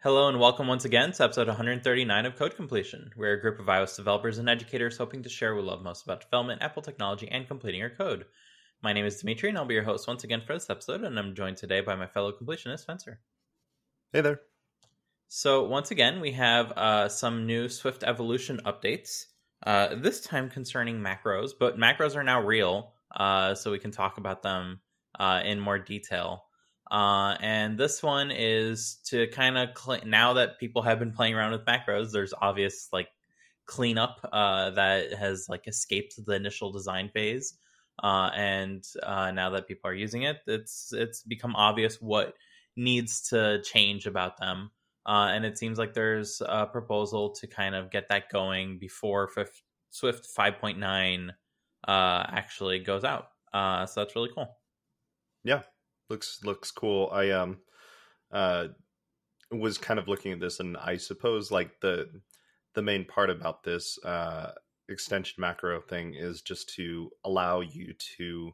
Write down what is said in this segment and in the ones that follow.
Hello and welcome once again to episode 139 of Code Completion. We're a group of iOS developers and educators hoping to share what we love most about development, Apple technology, and completing your code. My name is Dimitri, and I'll be your host once again for this episode, and I'm joined today by my fellow completionist, Spencer. Hey there. So, once again, we have uh, some new Swift Evolution updates, uh, this time concerning macros, but macros are now real, uh, so we can talk about them uh, in more detail. Uh, and this one is to kind of cl- now that people have been playing around with macros, there's obvious like cleanup uh, that has like escaped the initial design phase. Uh, and uh, now that people are using it, it's it's become obvious what needs to change about them. Uh, and it seems like there's a proposal to kind of get that going before F- Swift 5.9 uh, actually goes out. So that's really cool. Yeah, looks looks cool. I um uh was kind of looking at this, and I suppose like the the main part about this uh extension macro thing is just to allow you to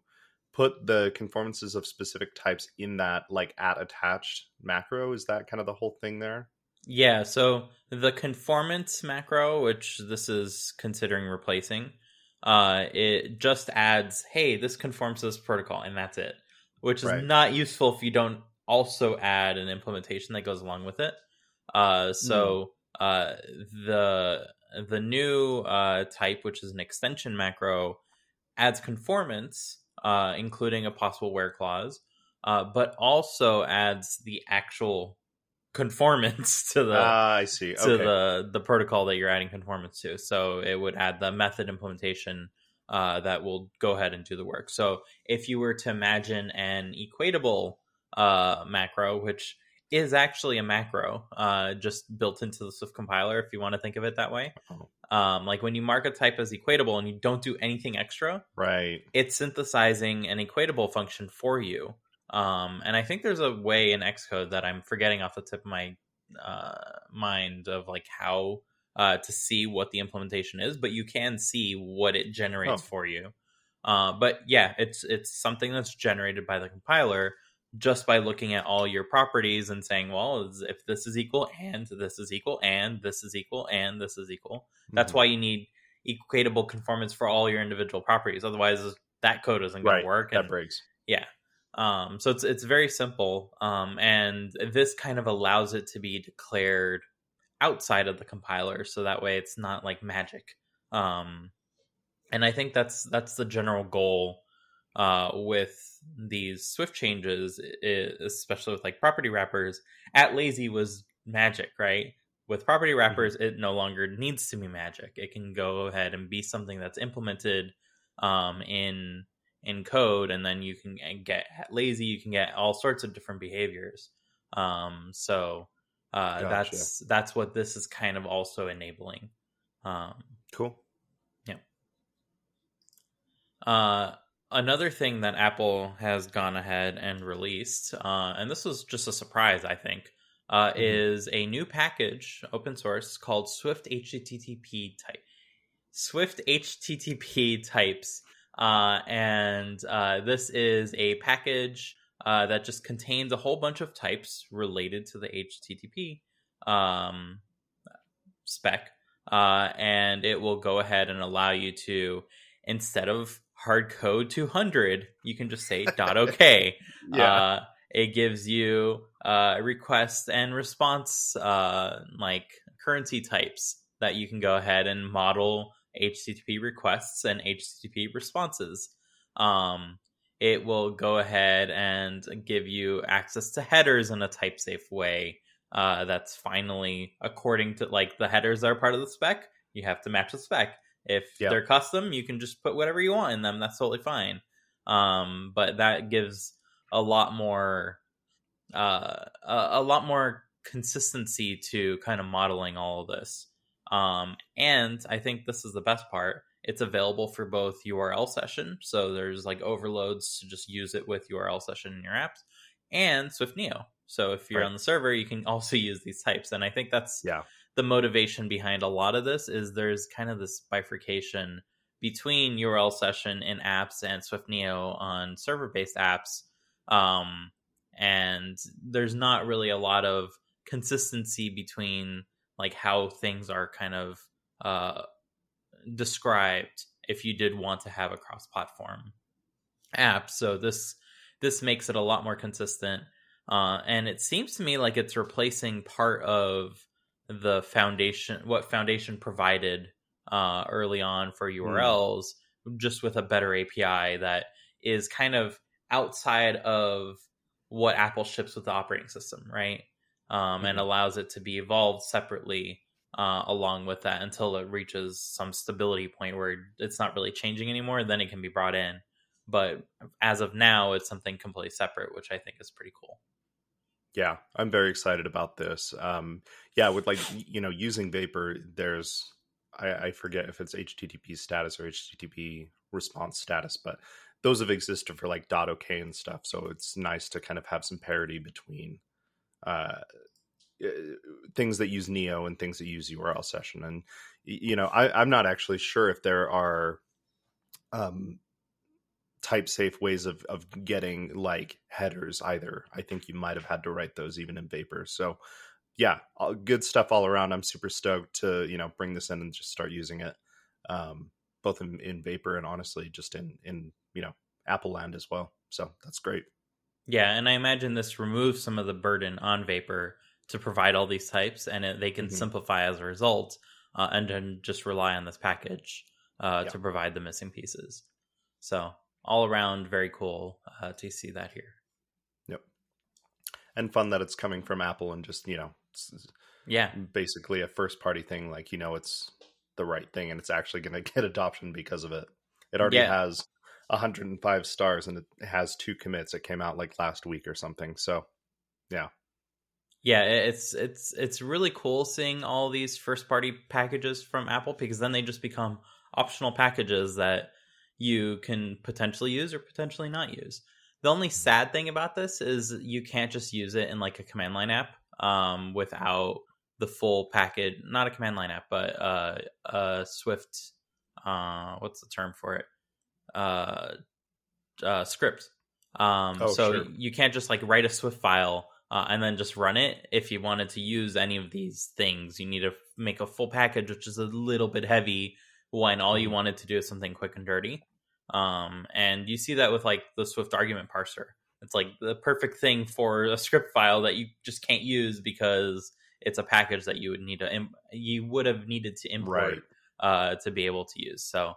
put the conformances of specific types in that like at attached macro. Is that kind of the whole thing there? Yeah so the conformance macro which this is considering replacing uh it just adds hey this conforms to this protocol and that's it which is right. not useful if you don't also add an implementation that goes along with it uh so mm. uh the the new uh, type, which is an extension macro, adds conformance, uh, including a possible where clause, uh, but also adds the actual conformance to the ah, I see okay. to the the protocol that you're adding conformance to. So it would add the method implementation uh, that will go ahead and do the work. So if you were to imagine an equatable uh, macro, which is actually a macro, uh, just built into the Swift compiler, if you want to think of it that way. Oh. Um, like when you mark a type as equatable and you don't do anything extra, right? It's synthesizing an equatable function for you. Um, and I think there's a way in Xcode that I'm forgetting off the tip of my uh, mind of like how uh, to see what the implementation is, but you can see what it generates oh. for you. Uh, but yeah, it's it's something that's generated by the compiler just by looking at all your properties and saying, well, if this is equal and this is equal and this is equal and this is equal, mm-hmm. that's why you need equatable conformance for all your individual properties. Otherwise, that code isn't going right. to work. And, that breaks. Yeah. Um, so it's it's very simple, um, and this kind of allows it to be declared outside of the compiler, so that way it's not like magic. Um, and I think that's that's the general goal uh, with these Swift changes, especially with like property wrappers, at lazy was magic, right? With property mm-hmm. wrappers, mm-hmm. it no longer needs to be magic. It can go ahead and be something that's implemented um, in in code, and then you can get at lazy. You can get all sorts of different behaviors. Um, so uh, gotcha. that's that's what this is kind of also enabling. Um, cool. Yeah. Uh, another thing that Apple has gone ahead and released, uh, and this was just a surprise, I think, uh, mm-hmm. is a new package, open source, called Swift HTTP type. Swift HTTP types, uh, and uh, this is a package uh, that just contains a whole bunch of types related to the HTTP um, spec, uh, and it will go ahead and allow you to instead of hard code 200 you can just say dot okay yeah. Uh, it gives you uh, request and response uh, like currency types that you can go ahead and model http requests and http responses um, it will go ahead and give you access to headers in a type safe way uh, that's finally according to like the headers are part of the spec you have to match the spec if yep. they're custom, you can just put whatever you want in them. That's totally fine. Um, but that gives a lot more, uh, a, a, lot more consistency to kind of modeling all of this. Um, and I think this is the best part. It's available for both URL session, so there's like overloads to just use it with URL session in your apps, and SwiftNIO. So if you're right. on the server, you can also use these types, and I think that's yeah the motivation behind a lot of this is there's kind of this bifurcation between URL session in apps and SwiftNIO on server based apps. Um, and there's not really a lot of consistency between like how things are kind of uh, described if you did want to have a cross-platform app. So this this makes it a lot more consistent, uh, and it seems to me like it's replacing part of the foundation what foundation provided uh, early on for URLs mm. just with a better API that is kind of outside of what Apple ships with the operating system, right? Um, mm-hmm. And allows it to be evolved separately uh, along with that until it reaches some stability point where it's not really changing anymore. Then it can be brought in. But as of now, it's something completely separate, which I think is pretty cool. Yeah, I'm very excited about this. Um, yeah, with like you know using Vapor, there's I, I forget if it's HTTP status or HTTP response status, but those have existed for like .ok and stuff. So it's nice to kind of have some parity between uh, uh, things that use NIO and things that use URL session. And you know, I, I'm not actually sure if there are um, type safe ways of of getting like headers either. I think you might have had to write those even in Vapor. So yeah, good stuff all around. I'm super stoked to you know bring this in and just start using it, um, both in, in Vapor and honestly just in in you know Apple Land as well. So that's great. Yeah, and I imagine this removes some of the burden on Vapor to provide all these types, and it, they can mm-hmm. simplify as a result, uh, and then just rely on this package uh, yeah. to provide the missing pieces. So all around, very cool uh, to see that here. Yep, and fun that it's coming from Apple and just you know yeah basically a first party thing like you know it's the right thing and it's actually going to get adoption because of it it already yeah. has 105 stars and it has two commits it came out like last week or something so yeah yeah it's it's it's really cool seeing all these first party packages from apple because then they just become optional packages that you can potentially use or potentially not use the only sad thing about this is you can't just use it in like a command line app um, without the full package. Not a command line app, but uh, a Swift. Uh, what's the term for it? Uh, uh, script. Um, oh, so sure. you can't just like write a Swift file uh, and then just run it. If you wanted to use any of these things, you need to make a full package, which is a little bit heavy when all you mm-hmm. wanted to do is something quick and dirty. Um, and you see that with like the Swift argument parser. It's like the perfect thing for a script file that you just can't use because it's a package that you would need to Im- you would have needed to import right. uh, to be able to use. So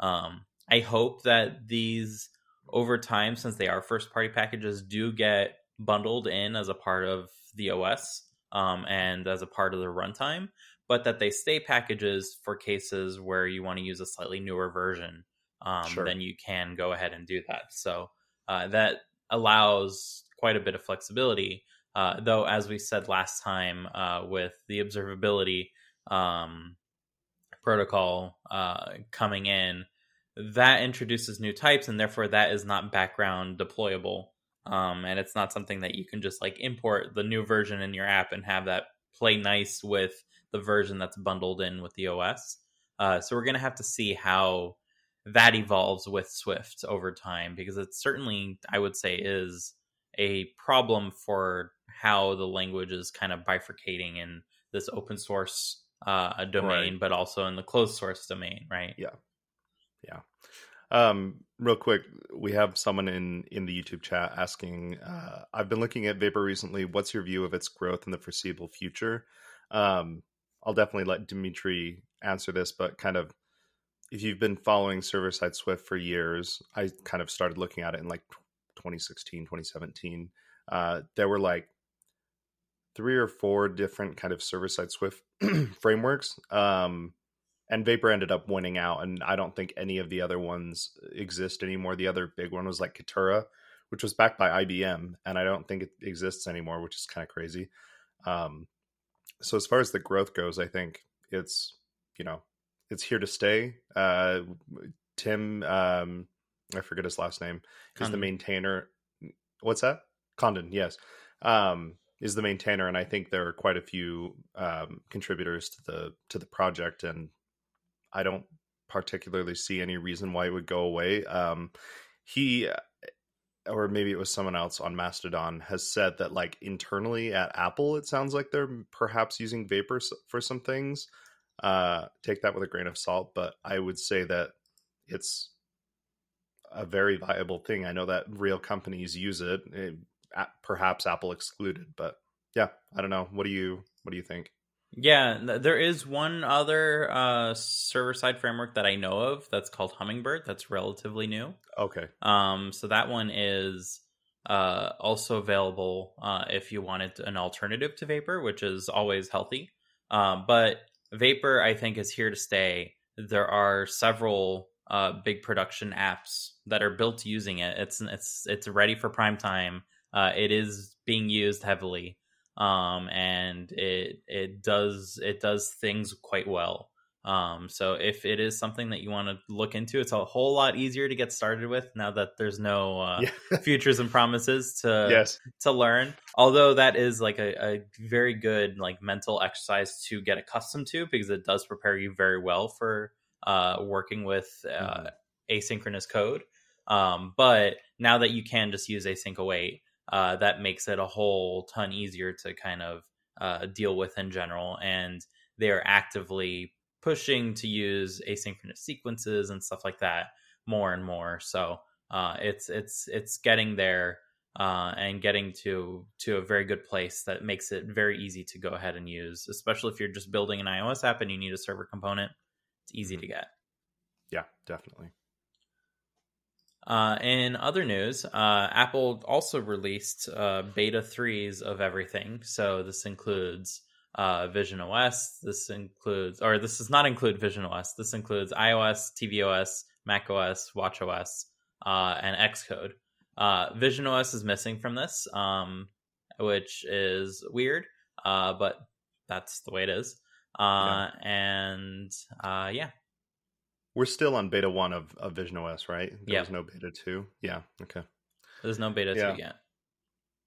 um, I hope that these over time, since they are first party packages, do get bundled in as a part of the OS um, and as a part of the runtime, but that they stay packages for cases where you want to use a slightly newer version. Um, sure. Then you can go ahead and do that. So uh, that allows quite a bit of flexibility. Uh, though, as we said last time, uh, with the observability um, protocol uh, coming in, that introduces new types, and therefore that is not background deployable. Um, and it's not something that you can just like import the new version in your app and have that play nice with the version that's bundled in with the OS. Uh, so we're going to have to see how that evolves with Swift over time because it certainly, I would say, is a problem for how the language is kind of bifurcating in this open source uh, domain, right. but also in the closed source domain, right? Yeah, yeah. Um, real quick, we have someone in in the YouTube chat asking. Uh, I've been looking at Vapor recently. What's your view of its growth in the foreseeable future? Um, I'll definitely let Dimitri answer this, but kind of if you've been following server side Swift for years, I kind of started looking at it in like 2016, 2017. Uh, there were like three or four different kind of server side Swift frameworks. Um, and Vapor ended up winning out, and I don't think any of the other ones exist anymore. The other big one was like Kitura, which was backed by IBM, and I don't think it exists anymore, which is kind of crazy. Um, so as far as the growth goes, I think it's you know it's here to stay. Uh, Tim, um, I forget his last name, Condon. is the maintainer. What's that? Condon, yes, um, is the maintainer, and I think there are quite a few um, contributors to the to the project, and I don't particularly see any reason why it would go away. Um, he or maybe it was someone else on Mastodon has said that like internally at Apple, it sounds like they're perhaps using Vapor for some things. Uh, take that with a grain of salt, but I would say that it's a very viable thing. I know that real companies use it, it eh, perhaps Apple excluded, but yeah, I don't know. What do you what do you think? Yeah, there is one other uh, server side framework that I know of that's called Hummingbird. That's relatively new. Okay. Um, so that one is uh, also available uh, if you wanted an alternative to Vapor, which is always healthy. Um, but Vapor, I think, is here to stay. There are several uh, big production apps that are built using it. It's it's it's ready for prime time. Uh, it is being used heavily um, and it it does it does things quite well. Um, so if it is something that you want to look into, it's a whole lot easier to get started with now that there's no uh, yeah. futures and promises to yes. to learn. Although that is like a, a, very good like mental exercise to get accustomed to because it does prepare you very well for uh, working with uh, mm. asynchronous code. Um, but now that you can just use async await, uh, that makes it a whole ton easier to kind of uh, deal with in general. And they are actively pushing to use asynchronous sequences and stuff like that more and more. So uh, it's it's it's getting there uh, and getting to to a very good place that makes it very easy to go ahead and use, especially if you're just building an iOS app and you need a server component. It's easy to get. Yeah, definitely. Uh, in other news, uh, Apple also released uh, beta threes of everything. So this includes uh, Vision OS. This includes, or this does not include Vision OS. This includes iOS, tvOS, macOS, watchOS, uh, and Xcode. Uh, Vision OS is missing from this, um, which is weird, but that's the way it is. Yeah. And yeah, we're still on beta one of, of Vision OS, right? There yeah. was no beta two. Yeah. Okay. There's no beta yeah. two yet.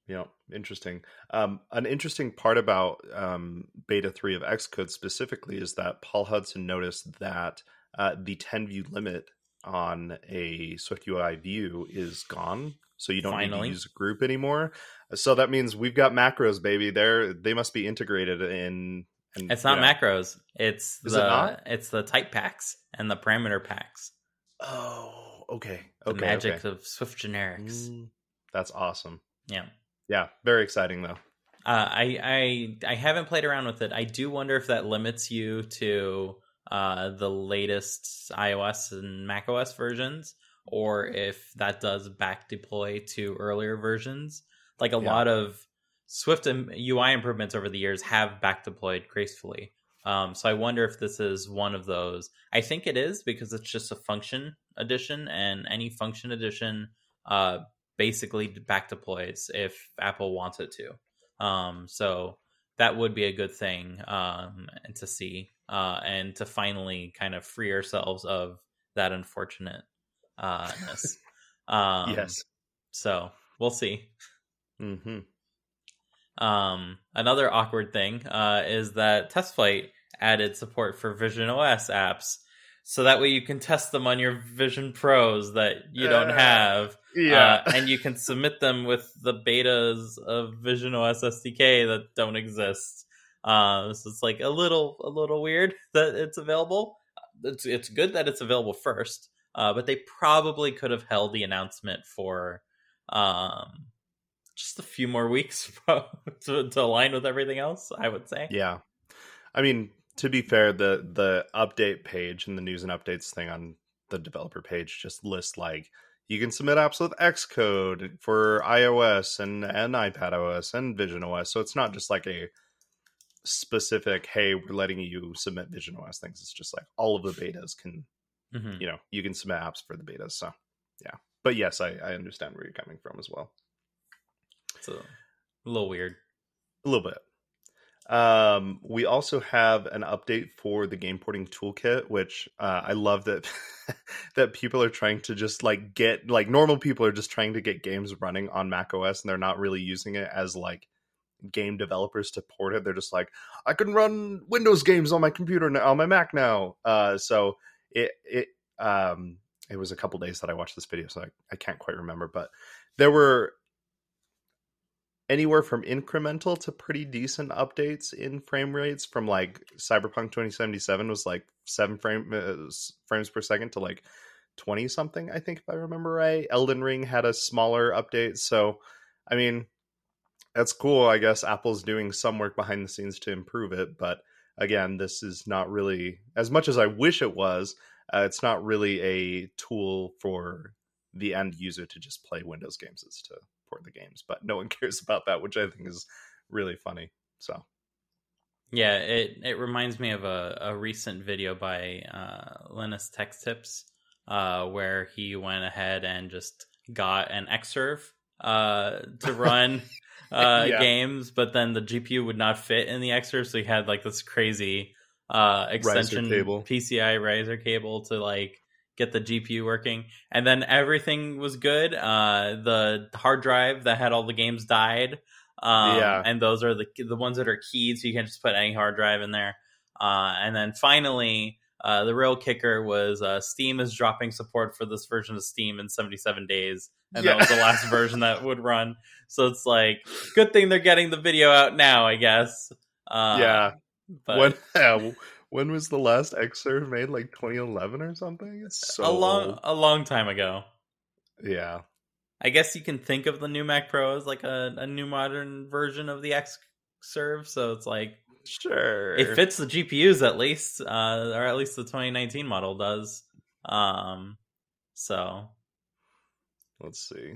Yeah, interesting. Um, an interesting part about um, beta 3 of Xcode specifically is that Paul Hudson noticed that uh, the 10 view limit on a Swift UI view is gone. So you don't Finally. need to use a group anymore. So that means we've got macros, baby. They're, they must be integrated in and, it's not macros. It's Is the it it's the type packs and the parameter packs. Oh, okay. Okay the magic okay. of Swift generics. Mm, that's awesome. Yeah. Yeah, very exciting though. Uh, I I I haven't played around with it. I do wonder if that limits you to uh, the latest iOS and macOS versions, or if that does back deploy to earlier versions. Like a yeah. lot of Swift UI improvements over the years have back deployed gracefully. Um, so I wonder if this is one of those. I think it is because it's just a function addition, and any function addition uh, basically back deploys if Apple wants it to. Um, so that would be a good thing um, to see uh, and to finally kind of free ourselves of that unfortunate uh, um, yes. So we'll see. Mm-hmm. Um, another awkward thing uh, is that TestFlight added support for Vision OS apps, so that way you can test them on your Vision Pros that you don't uh, have. Yeah, uh, and you can submit them with the betas of Vision OS SDK that don't exist. Um, so it's like a little a little weird that it's available. It's it's good that it's available first, uh, but they probably could have held the announcement for um, just a few more weeks to, to align with everything else. I would say. Yeah, I mean to be fair, the the update page and the news and updates thing on the developer page just lists like you can submit apps with Xcode for iOS and and iPad OS and Vision OS. So it's not just like a specific hey we're letting you submit Vision OS things. It's just like all of the betas can mm-hmm. you know you can submit apps for the betas. So yeah, but yes, I, I understand where you're coming from as well. It's a, little weird. A little bit. Um, we also have an update for the game porting toolkit, which uh, I love that that people are trying to just like get like normal people are just trying to get games running on Mac OS, and they're not really using it as like game developers to port it. They're just like, I can run Windows games on my computer now, on my Mac now. Uh, so it it um it was a couple days that I watched this video, so I, I can't quite remember, but there were anywhere from incremental to pretty decent updates in frame rates from like cyberpunk 2077 was like 7 frame uh, frames per second to like 20 something i think if i remember right. Elden ring had a smaller update so i mean that's cool i guess apple's doing some work behind the scenes to improve it but again this is not really as much as i wish it was uh, it's not really a tool for the end user to just play windows games it's to port the games but no one cares about that which i think is really funny so yeah it it reminds me of a, a recent video by uh, linus tech tips uh, where he went ahead and just got an xserve uh, to run uh, Yeah. games, but then the GPU would not fit in the Xserve, so he had like this crazy uh, extension cable. PCI riser cable to like get the GPU working, and then everything was good. Uh, the hard drive that had all the games died. Um, Yeah. and those are the the ones that are keyed, so you can't just put any hard drive in there. Uh, and then finally, uh, the real kicker was uh, Steam is dropping support for this version of Steam in 77 days, and Yeah. that was the last version that would run. So it's like, good thing they're getting the video out now, I guess. Uh, yeah but when yeah, when was the last xserve made? Like 2011 or something? It's so a long, old. a long time ago. yeah. I guess you can think of the new Mac Pro as like a, a new modern version of the X Serve. So it's like sure. it fits the GPUs at least, uh, or at least the 2019 model does. Um, so. Let's see.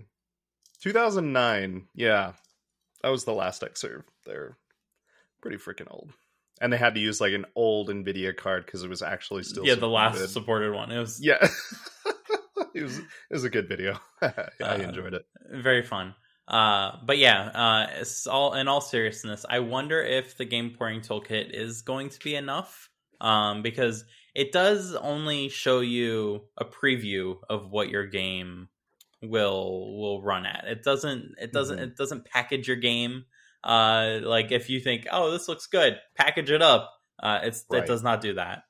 2009 yeah. That was the last xserve they're pretty freaking old and they had to use like an old nvidia card because it was actually still yeah, the last supported. supported one. It was yeah it was it was a good video i Uh, enjoyed it very fun. Uh, but yeah, uh, it's all in all seriousness, I wonder if the game porting toolkit is going to be enough. Um, because it does only show you a preview of what your game will will run at. It doesn't it doesn't Mhm. it doesn't package your game. Uh, like if you think, oh, this looks good, package it up. Uh, it's Right. it does not do that.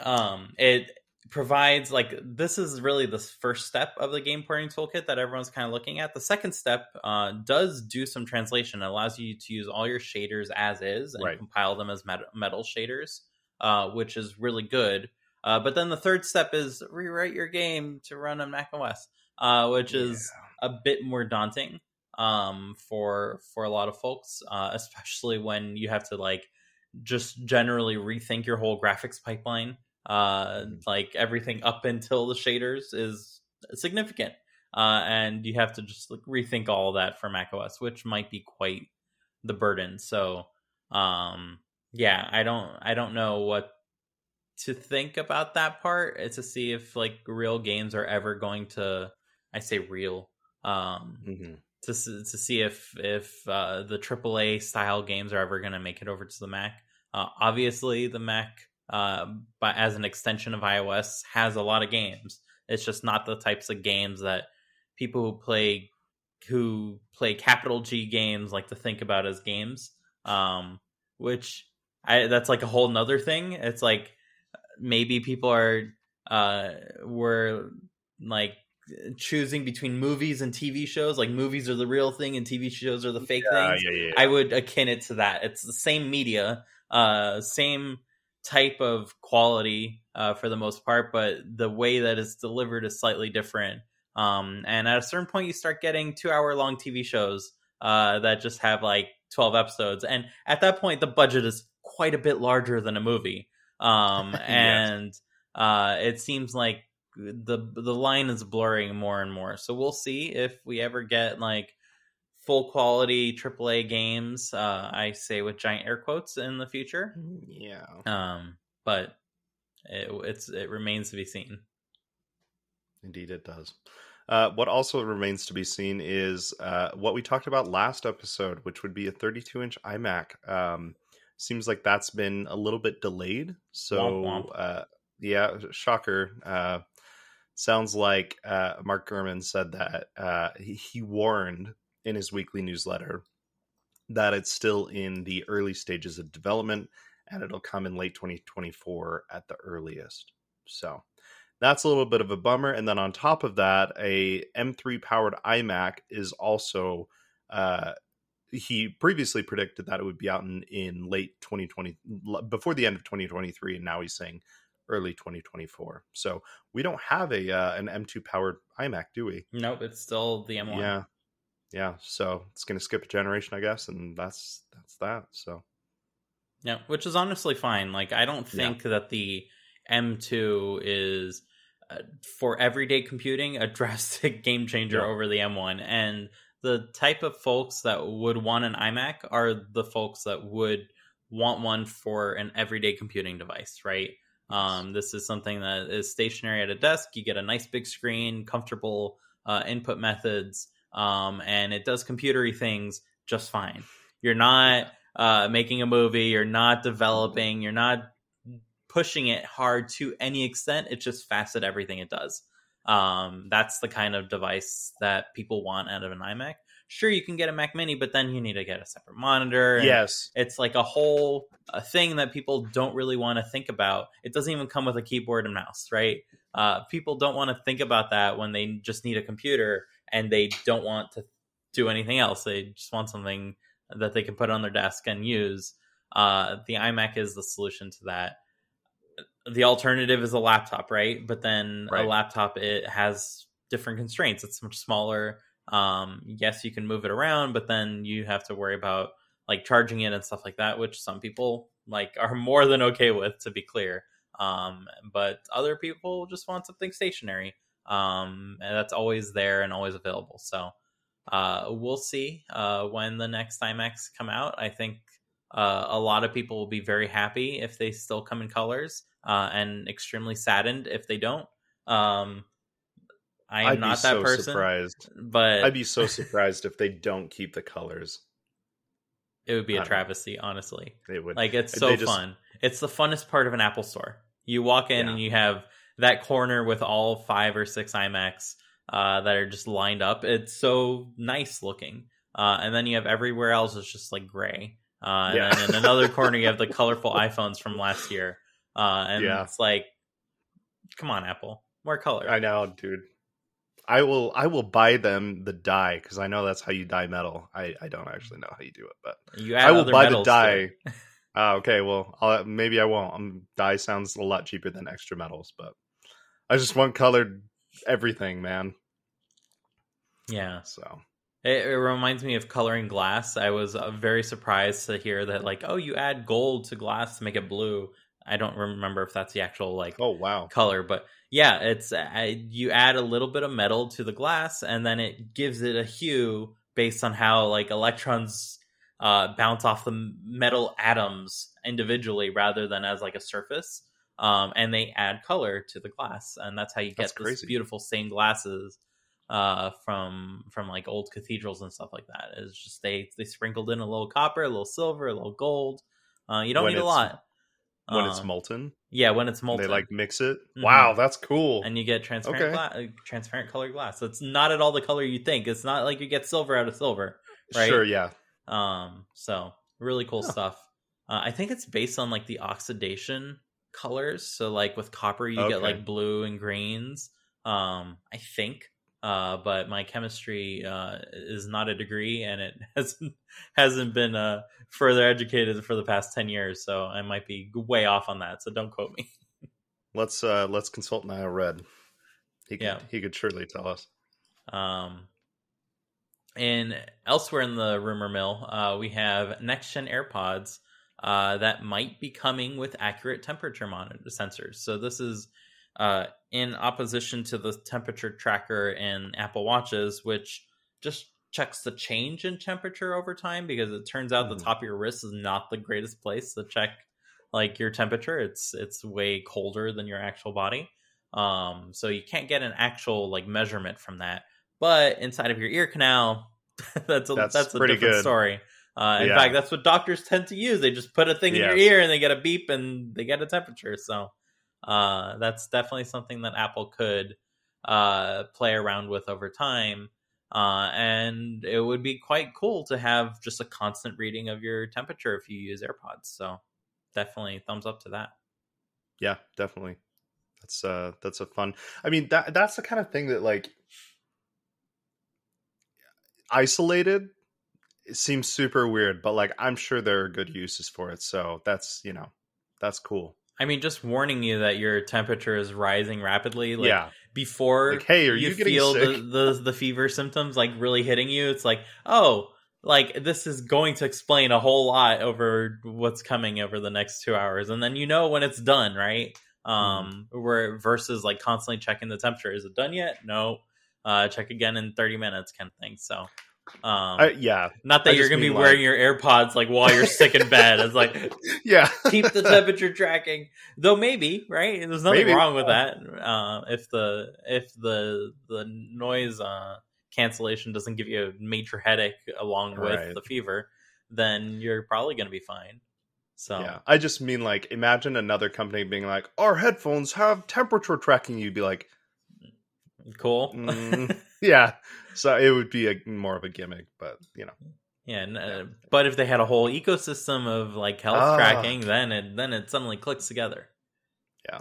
Um, it provides like this is really the first step of the game porting toolkit that everyone's kind of looking at. The second step uh, does do some translation. It allows you to use all your shaders as is and Right. compile them as met- metal shaders, uh, which is really good. Uh, but then the third step is rewrite your game to run on Mac OS, uh, which is a bit more daunting um, for for a lot of folks, uh, especially when you have to like just generally rethink your whole graphics pipeline. Uh, like everything up until the shaders is significant, uh, and you have to just like rethink all of that for macOS, which might be quite the burden. So, um, yeah, I don't I don't know what to think about that part. It's to see if like real games are ever going to. I say real. Um, Mhm. To to see if if uh, the AAA style games are ever going to make it over to the Mac. Uh, obviously, the Mac, uh, as an extension of iOS, has a lot of games. It's just not the types of games that people who play who play capital G games like to think about as games. Um, which I that's like a whole nother thing. It's like maybe people are uh were like choosing between movies and TV shows. Like movies are the real thing and TV shows are the fake yeah, things. yeah, yeah. I would akin it to that. It's the same media, uh, same type of quality uh, for the most part, but the way that it's delivered is slightly different. Um, and at a certain point, you start getting two hour long TV shows uh, that just have like 12 episodes. And at that point, the budget is quite a bit larger than a movie. Um, Yes. and uh, it seems like the the line is blurring more and more. So we'll see if we ever get like full quality AAA games. Uh, I say with giant air quotes in the future. yeah Um, but it, it's it remains to be seen. Indeed, it does. Uh, what also remains to be seen is uh, what we talked about last episode, which would be a 32 inch iMac. Um, seems like that's been a little bit delayed. So, Womp womp. Uh, yeah, shocker. Sounds like uh, Mark Gurman said that uh, he, he warned in his weekly newsletter that it's still in the early stages of development and it'll come in late 2024 at the earliest. So that's a little bit of a bummer. And then on top of that, a M3 powered iMac is also. Uh, he previously predicted that it would be out in, in late 2020 before the end of 2023 and now he's saying early 2024 so we don't have a uh, an m2 powered imac do we nope it's still the m1 yeah yeah so it's gonna skip a generation i guess and that's that's that so yeah which is honestly fine like i don't think yeah. that the m2 is uh, for everyday computing a drastic game changer yeah. over the m1 and the type of folks that would want an iMac are the folks that would want one for an everyday computing device, right? Um, this is something that is stationary at a desk. You get a nice big screen, comfortable uh, input methods, um, and it does computery things just fine. You're not uh, making a movie, you're not developing, you're not pushing it hard to any extent. It's just fast at everything it does. Um, that's the kind of device that people want out of an iMac. Sure, you can get a Mac Mini, but then you need to get a separate monitor. Yes, it's like a whole a thing that people don't really want to think about. It doesn't even come with a keyboard and mouse, right? Uh, people don't want to think about that when they just need a computer and they don't want to do anything else. They just want something that they can put on their desk and use. Uh, the iMac is the solution to that the alternative is a laptop, right? But then right. a laptop it has different constraints. It's much smaller. Um, yes, you can move it around, but then you have to worry about like charging it and stuff like that, which some people like are more than okay with, to be clear. Um, but other people just want something stationary. Um, and that's always there and always available. So uh, we'll see uh, when the next iMacs come out. I think uh, a lot of people will be very happy if they still come in colors uh, and extremely saddened if they don't. Um, I am I'd not that so person, surprised. but I'd be so surprised if they don't keep the colors. It would be a travesty, know. honestly. It would. Like it's so just... fun. It's the funnest part of an Apple store. You walk in yeah. and you have that corner with all five or six iMacs uh, that are just lined up. It's so nice looking. Uh, and then you have everywhere else is just like gray. Uh, yeah. and then in another corner you have the colorful iPhones from last year. Uh, and yeah. it's like, come on, Apple, more color. I know, dude. I will I will buy them the dye because I know that's how you dye metal. I, I don't actually know how you do it, but I will buy the dye. uh, okay, well I'll, maybe I won't. Um, dye sounds a lot cheaper than extra metals, but I just want colored everything, man. Yeah. So it, it, reminds me of coloring glass. I was uh, very surprised to hear that, like, oh, you add gold to glass to make it blue. I don't remember if that's the actual like oh wow color, but yeah, it's uh, you add a little bit of metal to the glass, and then it gives it a hue based on how like electrons uh, bounce off the metal atoms individually rather than as like a surface. Um, and they add color to the glass, and that's how you get this beautiful stained glasses uh, from from like old cathedrals and stuff like that. It's just they they sprinkled in a little copper, a little silver, a little gold. Uh, you don't when need a lot when it's um, molten. Yeah, when it's molten, they like mix it. Mm-hmm. Wow, that's cool. And you get transparent, okay. gla- uh, transparent colored glass. So it's not at all the color you think. It's not like you get silver out of silver, right? Sure, yeah. Um, so really cool stuff. Uh, I think it's based on like the oxidation colors. So like with copper, you okay. get like blue and greens. Um, I think uh, but my chemistry uh, is not a degree, and it hasn't hasn't been uh, further educated for the past ten years. So I might be way off on that. So don't quote me. let's uh, let's consult Niall Red. He could, yeah. he could surely tell us. Um, and elsewhere in the rumor mill, uh, we have next gen AirPods uh, that might be coming with accurate temperature monitor sensors. So this is uh, in opposition to the temperature tracker in Apple Watches, which just checks the change in temperature over time because it turns out mm. the hmm. top of your wrist is not the greatest place to check like your temperature. It's it's way colder than your actual body. Um, so you can't get an actual like measurement from that. But inside of your ear canal, that's a, that's, that's a different good. story. Uh, in yeah. fact, that's what doctors tend to use. They just put a thing yes. in your ear and they get a beep and they get a temperature. So uh, that's definitely something that Apple could uh, play around with over time. Uh, and it would be quite cool to have just a constant reading of your temperature if you use AirPods. So definitely thumbs up to that. Yeah, definitely. That's uh that's a fun. I mean that that's the kind of thing that like isolated it seems super weird, but like I'm sure there are good uses for it. So that's you know that's cool. I mean, just warning you that your temperature is rising rapidly. Like, yeah. Before Like, hey, are you, getting feel the, the the fever symptoms like really hitting you, it's like, oh, like this is going to explain a whole lot over what's coming over the next two hours, and then you know when it's done, right? Um, Mm-hmm. where versus like constantly checking the temperature. Is it done yet? No. Uh, check again in thirty minutes, kind of thing. So, um, yeah, not that I you're gonna be mean, wearing your AirPods like while you're sick in bed. It's like yeah. keep the temperature tracking. Though maybe, right? There's nothing Maybe. wrong with that. Uh, if the if the the noise uh, cancellation doesn't give you a major headache along with Right. the fever, then you're probably to be fine. So Yeah, I just mean like imagine another company being like, "Our headphones have temperature tracking." You'd be like, cool. Mm. "Yeah." So it would be a more of a gimmick, but you know, yeah, and, uh, but if they had a whole ecosystem of like health Ah. tracking, then it then it suddenly clicks together. Yeah.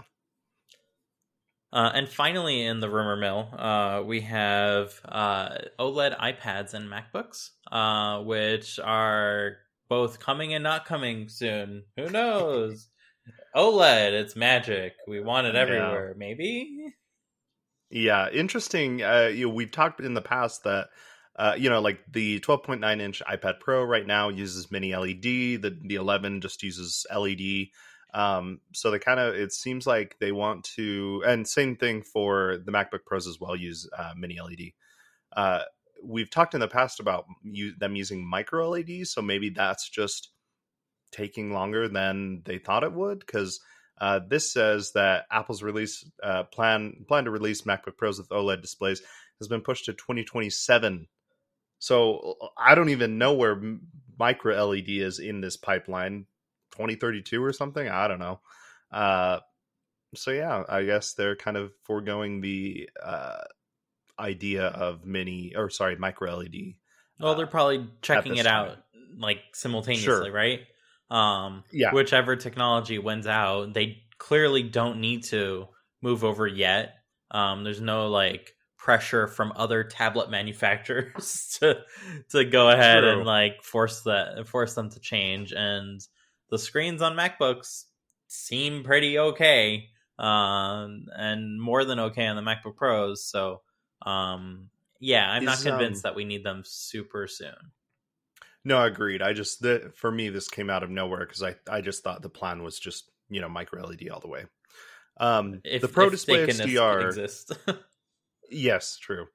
Uh, and finally, in the rumor mill, uh, we have uh, OLED iPads and MacBooks, uh, which are both coming and not coming soon. Who knows? OLED, it's magic. We want it Yeah. everywhere. Maybe. Yeah, interesting. Uh, you know, we've talked in the past that. Uh, you know, like the 12.9 inch iPad Pro right now uses mini LED. The the 11 just uses LED. Um, so they kind of it seems like they want to, and same thing for the MacBook Pros as well. Use uh, mini LED. Uh, we've talked in the past about them using micro LEDs, so maybe that's just taking longer than they thought it would. Because uh, this says that Apple's release uh, plan plan to release MacBook Pros with OLED displays has been pushed to 2027. So I don't even know where micro LED is in this pipeline. 2032 or something. I don't know. Uh, so yeah, I guess they're kind of foregoing the uh, idea of mini or sorry micro LED. Well, they're uh, probably checking it out like simultaneously, Sure. right? Um, Yeah. Whichever technology wins out, they clearly don't need to move over yet. Um, there's no like pressure from other tablet manufacturers to to go ahead True. and like force that force them to change. And the screens on MacBooks seem pretty okay, um, and more than okay on the MacBook Pros. So, um, yeah, I'm not convinced um, that we need them super soon. No, I agreed. I just the, for me this came out of nowhere because I I just thought the plan was just you know micro LED all the way. Um, If the Pro Display XDR, exist. yes, true.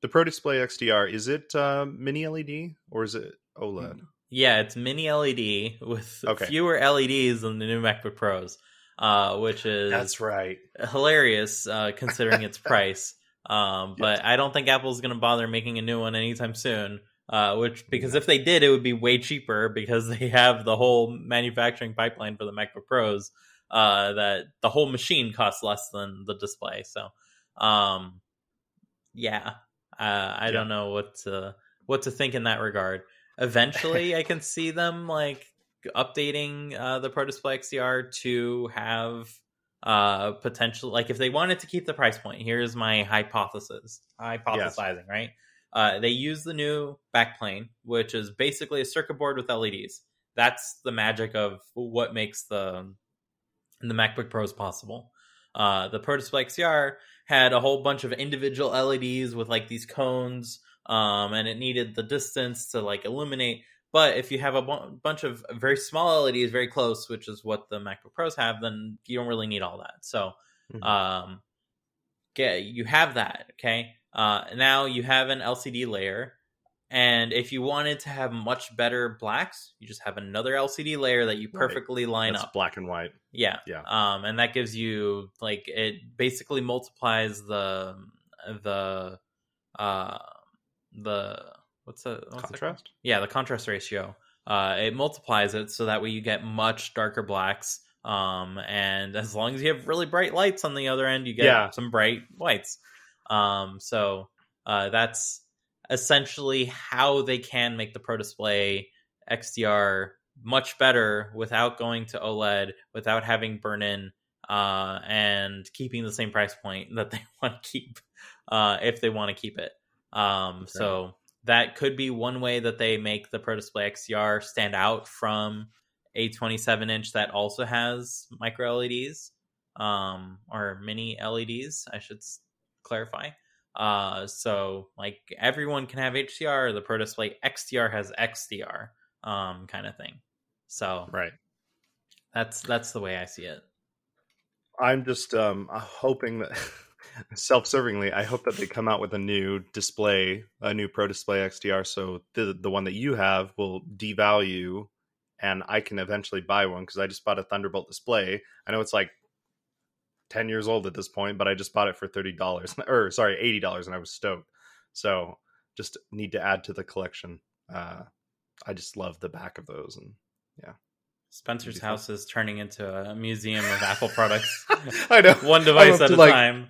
The Pro Display XDR is it uh, mini LED or is it OLED? yeah, it's mini LED with Okay. fewer LEDs than the new MacBook Pros, uh, which is that's right. hilarious uh, considering its price. Um, but I don't think Apple's going to bother making a new one anytime soon. Uh, which because if they did, it would be way cheaper because they have the whole manufacturing pipeline for the MacBook Pros. Uh, that the whole machine costs less than the display. So, um, yeah, uh, I don't know what to what to think in that regard. Eventually, I can see them like updating uh, the Pro Display XDR to have uh potential like if they wanted to keep the price point here's my hypothesis hypothesizing right uh they use the new backplane which is basically a circuit board with leds that's the magic of what makes the the macbook pros possible uh the pro display xdr had a whole bunch of individual leds with like these cones um and it needed the distance to like illuminate but if you have a bunch of very small LEDs very close, which is what the MacBook Pros have, then you don't really need all that. So, Mhm. um, get you have that. Okay. Uh, now you have an LCD layer, and if you wanted to have much better blacks, you just have another LCD layer that you Right. perfectly line That's up. black and white. Yeah. Yeah. Um, and that gives you like it basically multiplies the the uh the what's the what's that? Contrast. yeah the contrast ratio uh it multiplies it so that way you get much darker blacks um and as long as you have really bright lights on the other end you get Yeah. some bright whites um so uh that's essentially how they can make the pro display xdr much better without going to oled without having burn in uh, and keeping the same price point that they want to keep uh, if they want to keep it. Um, Okay. So that could be one way that they make the Pro Display XDR stand out from a 27 inch that also has micro LEDs um, or mini LEDs, I should clarify. Uh, so like everyone can have HDR, the Pro Display XDR has XDR, um, kind of thing. So Right. that's that's the way I see it. I'm just um hoping that self-servingly, I hope that they come out with a new display, a new Pro Display XDR, so the the one that you have will devalue, and I can eventually buy one because I just bought a Thunderbolt display. I know it's like ten years old at this point, but I just bought it for thirty dollars, or sorry, eighty dollars, and I was stoked. So just need to add to the collection. Uh, I just love the back of those, and yeah. Spencer's house is turning into a museum of Apple products, I know one device at a like, time.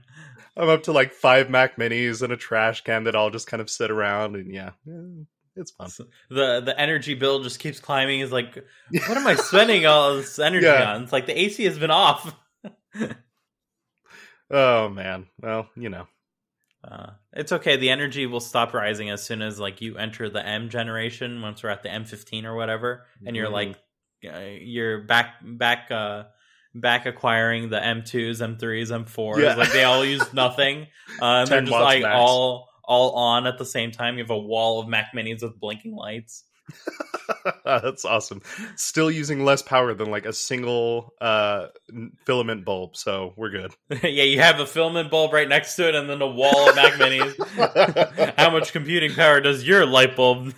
I'm up to like five Mac Minis and a trash can that all just kind of sit around, and yeah, it's fun. The the energy bill just keeps climbing. Is like, what am I spending all this energy Yeah. on? It's like the AC has been off. Oh man, well you know, Uh, it's okay. The energy will stop rising as soon as like you enter the M generation. Once we're at the M15 or whatever, and you're Mhm. like, uh, you're back back uh back acquiring the M2s, M3s, M4s. Yeah. Like they all use nothing, uh, and they're just like max. all all on at the same time. You have a wall of Mac Minis with blinking lights. that's awesome. Still using less power than like a single uh filament bulb, so we're good. yeah, you have a filament bulb right next to it, and then a wall of Mac Minis. How much computing power does your light bulb?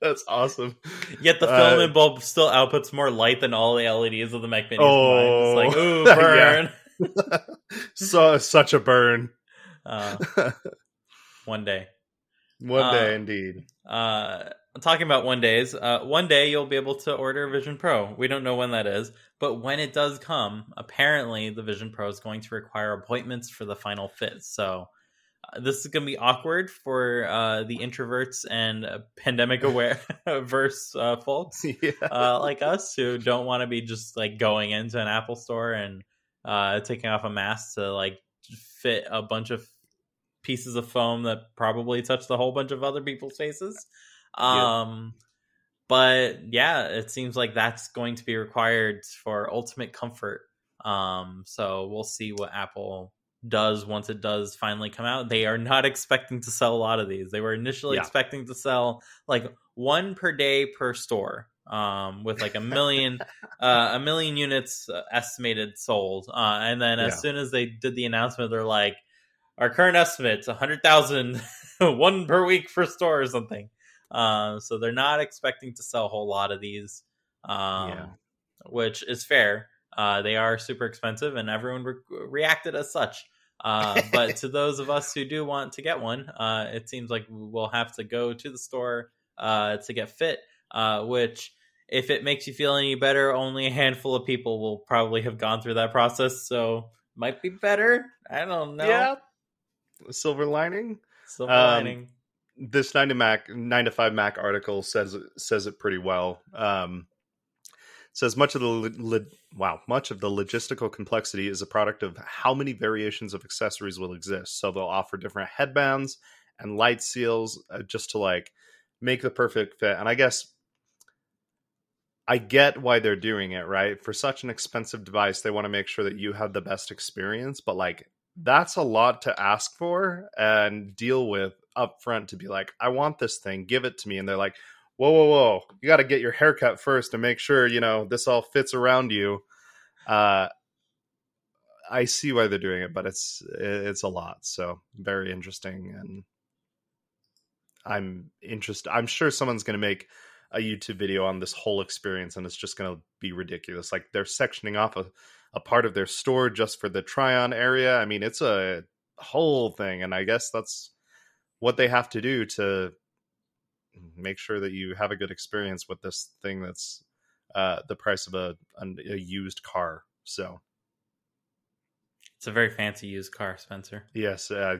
that's awesome. Yet the Uh, filament bulb still outputs more light than all the LEDs of the Mac Minis. Oh. It's like, ooh, burn. so such a burn. Uh, one day. One Uh, day, indeed. Uh, talking about one days, uh, one day you'll be able to order Vision Pro. We don't know when that is, but when it does come, apparently the Vision Pro is going to require appointments for the final fit. So uh, this is going to be awkward for uh, the introverts and pandemic aware verse uh, folks. yeah. uh, like us who don't want to be just like going into an Apple store and uh, taking off a mask to like fit a bunch of pieces of foam that probably touched a whole bunch of other people's faces. Yeah. Um, but yeah, it seems like that's going to be required for ultimate comfort. Um, so we'll see what Apple does once it does finally come out. They are not expecting to sell a lot of these. They were initially Yeah. expecting to sell like one per day per store, um, with like a million, uh, a million units uh, estimated sold. Uh, and then as Yeah. soon as they did the announcement, they're like, our current estimate's a hundred thousand, one per week for store or something. Uh, so they're not expecting to sell a whole lot of these, um, Yeah. which is fair. Uh, they are super expensive, and everyone re- reacted as such. Uh, but to those of us who do want to get one, uh, it seems like we'll have to go to the store uh, to get fit. Uh, which, if it makes you feel any better, only a handful of people will probably have gone through that process. So might be better. I don't know. Yeah. Silver lining. Silver Um, lining. This nine to Mac nine to five Mac article says says it pretty well. Um, says much of the lo- lo- wow much of the logistical complexity is a product of how many variations of accessories will exist. So they'll offer different headbands and light seals uh, just to like make the perfect fit. And I guess I get why they're doing it, right? For such an expensive device, they want to make sure that you have the best experience, but like that's a lot to ask for and deal with up front to be like, I want this thing, give it to me. And they're like, whoa, whoa, whoa, you got to get your haircut first and make sure, you know, this all fits around you. Uh, I see why they're doing it, but it's it's a lot. So very interesting, and I'm interested. I'm sure someone's going to make a YouTube video on this whole experience, and it's just going to be ridiculous. Like they're sectioning off a, a part of their store just for the try-on area. I mean, it's a whole thing, and I guess that's what they have to do to make sure that you have a good experience with this thing that's uh, the price of a, a used car. So It's a very fancy used car, Spencer. yes, uh,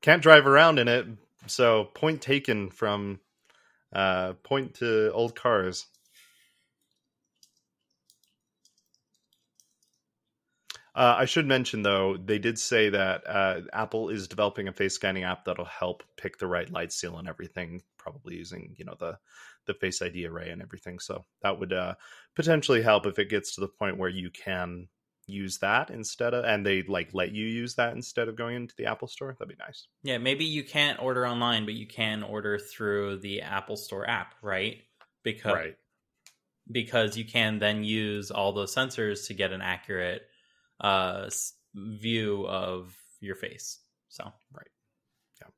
can't drive around in it. So point taken from uh, point to old cars. Uh, I should mention though, they did say that uh, Apple is developing a face scanning app that'll help pick the right light seal and everything, probably using you know the the Face ID array and everything. So that would uh, potentially help if it gets to the point where you can use that instead of and they like let you use that instead of going into the Apple store. That'd be nice. Yeah, maybe you can't order online, but you can order through the Apple Store app, right? Because right. because you can then use all those sensors to get an accurate uh, view of your face. So right, yeah,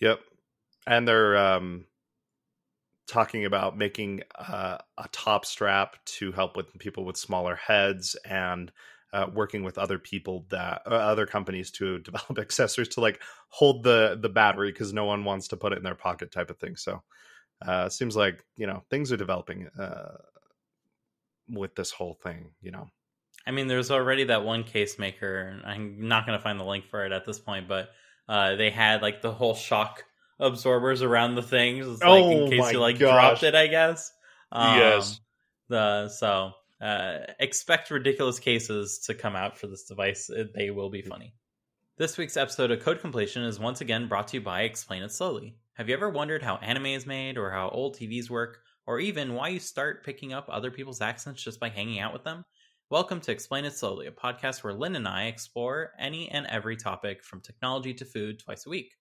yep. And they're um, talking about making uh, a top strap to help with people with smaller heads and uh, working with other people that uh, other companies to develop accessories to like hold the the battery because no one wants to put it in their pocket type of thing so uh seems like you know things are developing uh with this whole thing you know I mean, there's already that one case maker. I'm not going to find the link for it at this point, but uh, they had like the whole shock absorbers around the things, it's, like Oh in case you like gosh. dropped it. I guess. Um, Yes. The so uh, expect ridiculous cases to come out for this device. They will be funny. This week's episode of Code Completion is once again brought to you by Explain It Slowly. Have you ever wondered how anime is made, or how old TVs work, or even why you start picking up other people's accents just by hanging out with them? Welcome to Explain It Slowly, a podcast where Lynn and I explore any and every topic from technology to food twice a week.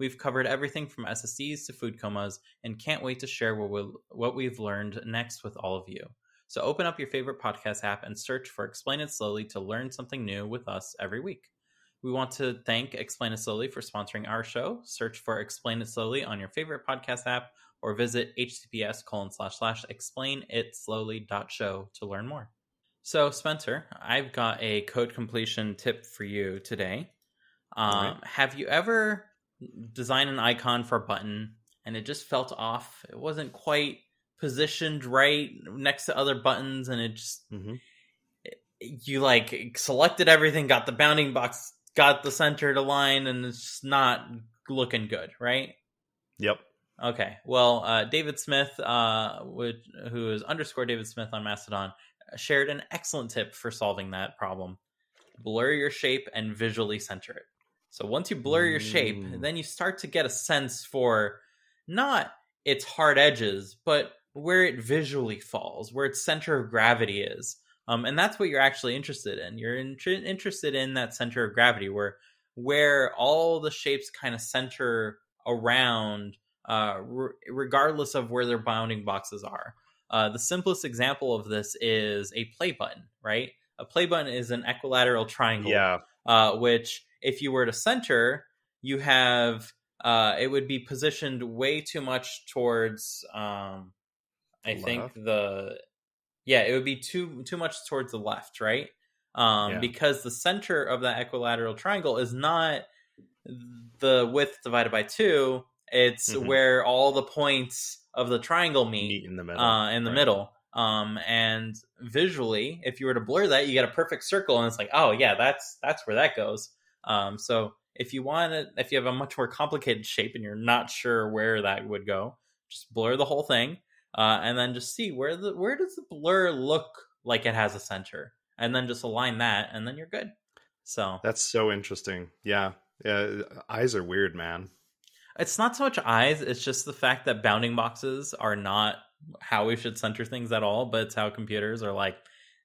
We've covered everything from SSDs to food comas and can't wait to share what, we'll, what we've learned next with all of you. So open up your favorite podcast app and search for Explain It Slowly to learn something new with us every week. We want to thank Explain It Slowly for sponsoring our show. Search for Explain It Slowly on your favorite podcast app or visit https colon slash slash explain it slowly dot show to learn more. So, Spencer, I've got a code completion tip for you today. Um, Alright. Have you ever designed an icon for a button and it just felt off? It wasn't quite positioned right next to other buttons, and it just Mhm. you like selected everything, got the bounding box, got the center to line, and it's not looking good, right? Yep. Okay. Well, uh, David Smith, uh, would, who is underscore David Smith on Mastodon, shared an excellent tip for solving that problem. Blur your shape and visually center it. So once you blur your shape, Mm. then you start to get a sense for not its hard edges, but where it visually falls, where its center of gravity is. Um, and that's what you're actually interested in. You're in- interested in that center of gravity, where where all the shapes kind of center around, uh, re- regardless of where their bounding boxes are. Uh, the simplest example of this is a play button, right? A play button is an equilateral triangle Yeah. uh, which if you were to center, you have uh, it would be positioned way too much towards. Um, I think the yeah, it would be too too much towards the left, right? Um, Yeah. Because the center of that equilateral triangle is not the width divided by two; it's Mhm. where all the points of the triangle meet Meet in the middle. uh, in the Right. middle. Um, and visually, if you were to blur that, you get a perfect circle, and it's like, oh yeah, that's that's where that goes. Um, so if you want it, if you have a much more complicated shape and you're not sure where that would go, just blur the whole thing, uh, and then just see where the where does the blur look like it has a center, and then just align that, and then you're good. So That's so interesting. Yeah. Yeah. Eyes are weird, man. It's not so much eyes, it's just the fact that bounding boxes are not how we should center things at all, but it's how computers are like,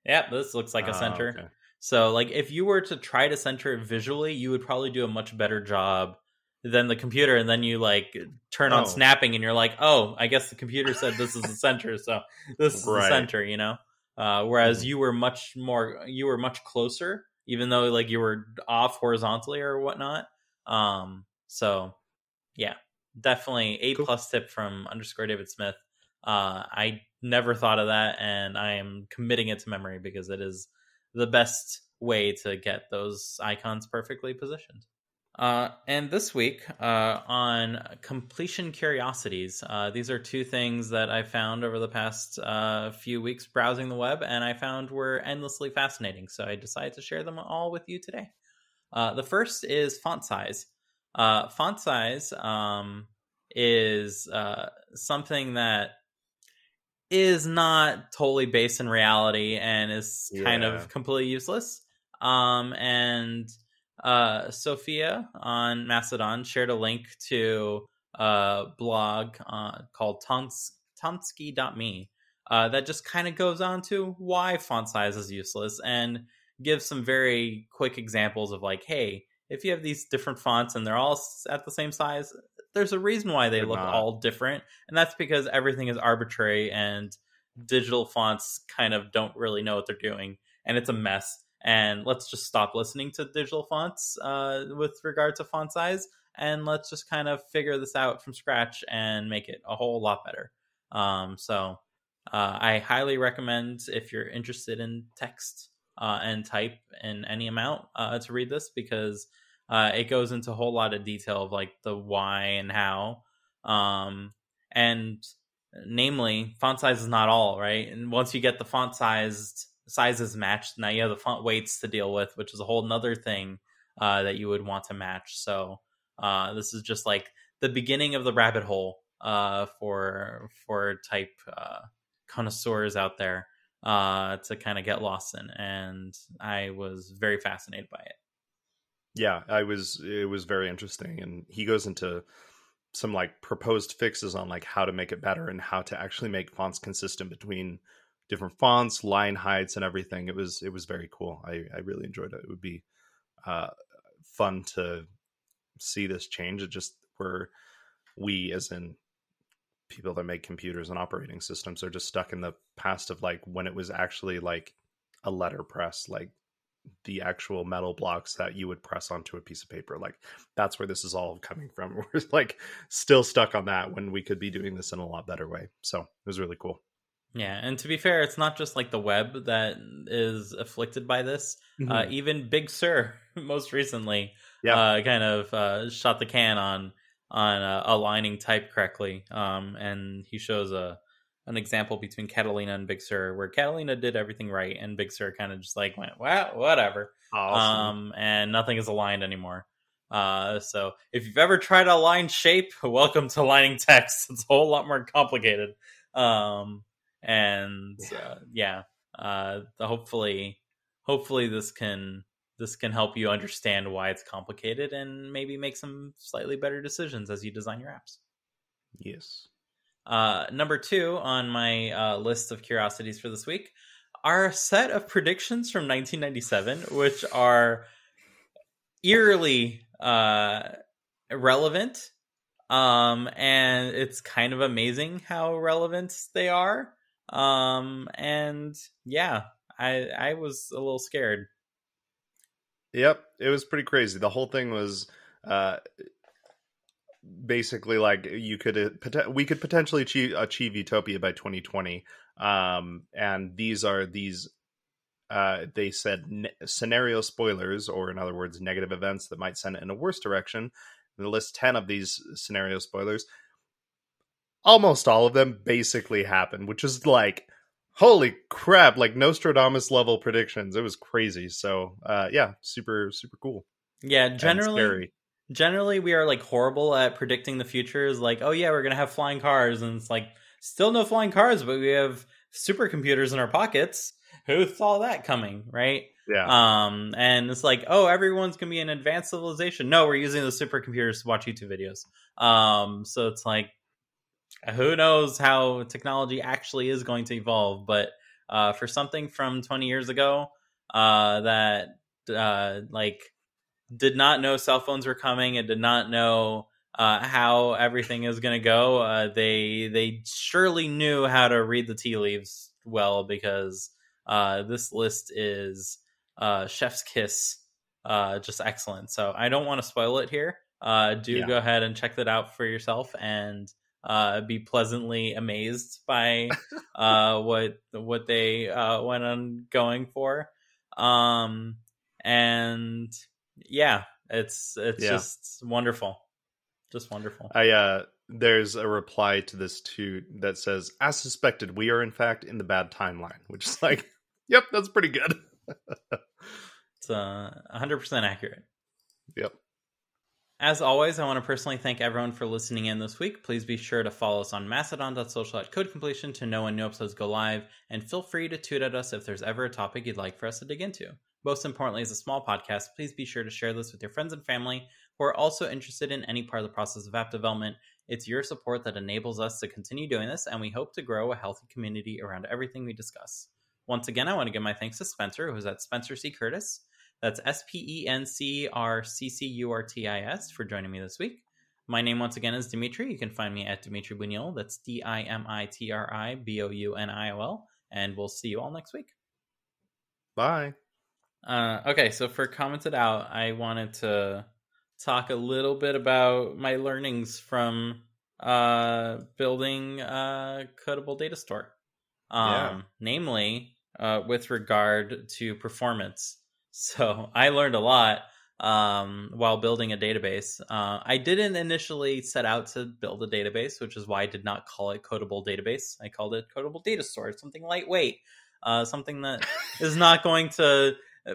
yeah, this looks like a Ah, center. okay. So, like, if you were to try to center it visually, you would probably do a much better job than the computer. And then you like turn on Oh. snapping, and you're like, oh, I guess the computer said this is the center, so this is the center, you know. Uh, whereas Mhm. you were much more, you were much closer, even though like you were off horizontally or whatnot. Um, so yeah, definitely a Cool. plus tip from underscore David Smith. Uh, I never thought of that, and I am committing it to memory because it is the best way to get those icons perfectly positioned. Uh, and this week uh, on completion curiosities, uh, these are two things that I found over the past uh, few weeks browsing the web, and I found were endlessly fascinating. So I decided to share them all with you today. Uh, the first is font size. Uh, font size um, is uh, something that is not totally based in reality and is kind Yeah. of completely useless. Um, and uh, Sophia on Mastodon shared a link to a blog uh, called Tons- Tonsky.me uh, that just kind of goes on to why font size is useless and gives some very quick examples of like, hey, if you have these different fonts and they're all at the same size, there's a reason why they They're look not. all different, and that's because everything is arbitrary and digital fonts kind of don't really know what they're doing, and it's a mess. And let's just stop listening to digital fonts uh, with regard to font size, and let's just kind of figure this out from scratch and make it a whole lot better. Um, so uh, I highly recommend if you're interested in text uh, and type in any amount uh, to read this because uh, it goes into a whole lot of detail of like the why and how. Um, and namely, font size is not all, right? And once you get the font sized sizes matched, now you have the font weights to deal with, which is a whole nother thing uh, that you would want to match. So uh, this is just like the beginning of the rabbit hole uh, for for type uh, connoisseurs out there uh, to kind of get lost in, and I was very fascinated by it. Yeah, I was. It was very interesting, and he goes into some like proposed fixes on like how to make it better and how to actually make fonts consistent between different fonts, line heights, and everything. It was it was very cool. I I really enjoyed it. It would be uh, fun to see this change. It just where we, as in people that make computers and operating systems, are just stuck in the past of like when it was actually like a letter press, like the actual metal blocks that you would press onto a piece of paper. Like that's where this is all coming from. We're like still stuck on that when we could be doing this in a lot better way. So it was really cool. Yeah, and to be fair, it's not just like the web that is afflicted by this. Mm-hmm. Uh, even Big Sur, most recently, Yeah. uh, kind of uh, shot the can on on uh, aligning type correctly. Um, and he shows a an example between Catalina and Big Sur, where Catalina did everything right, and Big Sur kind of just like went, well, whatever. awesome. Um, and nothing is aligned anymore. Uh, so if you've ever tried to align shape, welcome to aligning text. It's a whole lot more complicated. Um, and uh, yeah, uh, hopefully, hopefully this can this can help you understand why it's complicated and maybe make some slightly better decisions as you design your apps. yes. Uh, number two on my uh, list of curiosities for this week are a set of predictions from 1997, which are eerily uh, relevant. Um, and it's kind of amazing how relevant they are. Um, and yeah, I I was a little scared. Yep, it was pretty crazy. The whole thing was uh basically like you could uh, we could potentially achieve, achieve utopia by 2020 um and these are these uh they said ne- scenario spoilers or in other words negative events that might send it in a worse direction they list 10 of these scenario spoilers almost all of them basically happened which is like holy crap like nostradamus level predictions. It was crazy. So uh yeah super super cool. Yeah, generally generally we are like horrible at predicting the future is like oh yeah we're gonna have flying cars and it's like still no flying cars but we have supercomputers in our pockets. Who saw that coming right? Yeah. Um and it's like oh everyone's gonna be an advanced civilization. No we're using the supercomputers to watch youtube videos. Um so it's like who knows how technology actually is going to evolve but uh for something from 20 years ago uh that uh like did not know cell phones were coming and did not know uh, how everything is going to go. Uh, they they surely knew how to read the tea leaves well because uh, this list is uh, chef's kiss, uh, just excellent. So I don't want to spoil it here. Uh, do Yeah. go ahead and check that out for yourself and uh, be pleasantly amazed by uh, what what they uh, went on going for. Um, and yeah, it's it's Yeah. just wonderful, just wonderful. I uh there's a reply to this too that says, as suspected, we are in fact in the bad timeline, which is like, yep, that's pretty good. It's uh, 100% accurate. Yep. As always, I want to personally thank everyone for listening in this week. Please be sure to follow us on mastodon.social at code completion to know when new episodes go live, and feel free to tweet at us if there's ever a topic you'd like for us to dig into. Most importantly, as a small podcast, please be sure to share this with your friends and family who are also interested in any part of the process of app development. It's your support that enables us to continue doing this, and we hope to grow a healthy community around everything we discuss. Once again, I want to give my thanks to Spencer, who's at Spencer C. Curtis. That's S P E N C R C C U R T I S for joining me this week. My name, once again, is Dimitri. You can find me at Dimitri Bouniol. That's D I M I T R I B O U N I O L. And we'll see you all next week. Bye. Uh, okay, so for commented out, I wanted to talk a little bit about my learnings from uh, building a codable data store. Um, Yeah. Namely, uh, with regard to performance. So I learned a lot um, while building a database. Uh, I didn't initially set out to build a database, which is why I did not call it Codable Database. I called it Codable Data Store, something lightweight, uh, something that is not going to uh,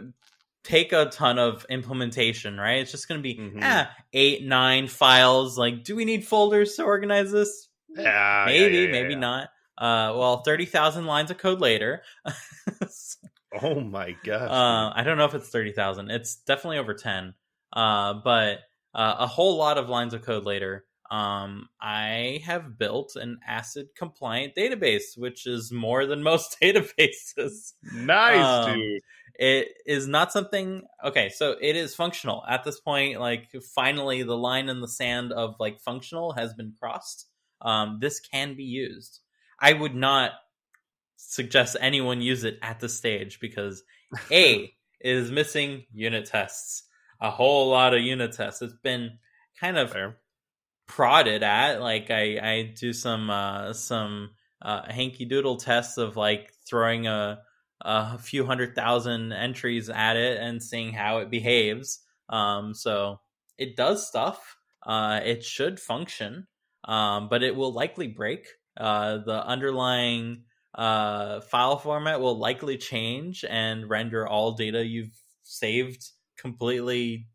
take a ton of implementation, right? It's just going to be Mhm. ah, eight, nine files. Like, do we need folders to organize this? Yeah, maybe, yeah, yeah, maybe not. Uh, well, thirty thousand lines of code later. Oh my gosh. Uh, I don't know if it's thirty thousand. It's definitely over ten. Uh, but uh, a whole lot of lines of code later. Um, I have built an ACID compliant database, which is more than most databases. nice, um, dude. It is not something. Okay, so it is functional at this point. Like finally, the line in the sand of like functional has been crossed. Um, this can be used. I would not suggest anyone use it at the stage because a it is missing unit tests. A whole lot of unit tests. It's been kind of Fair. prodded at. Like I, I do some uh, some uh, hanky doodle tests of like throwing a a few hundred thousand entries at it and seeing how it behaves. Um, so it does stuff. Uh, it should function, um, but it will likely break. Uh, the underlying uh, file format will likely change and render all data you've saved completely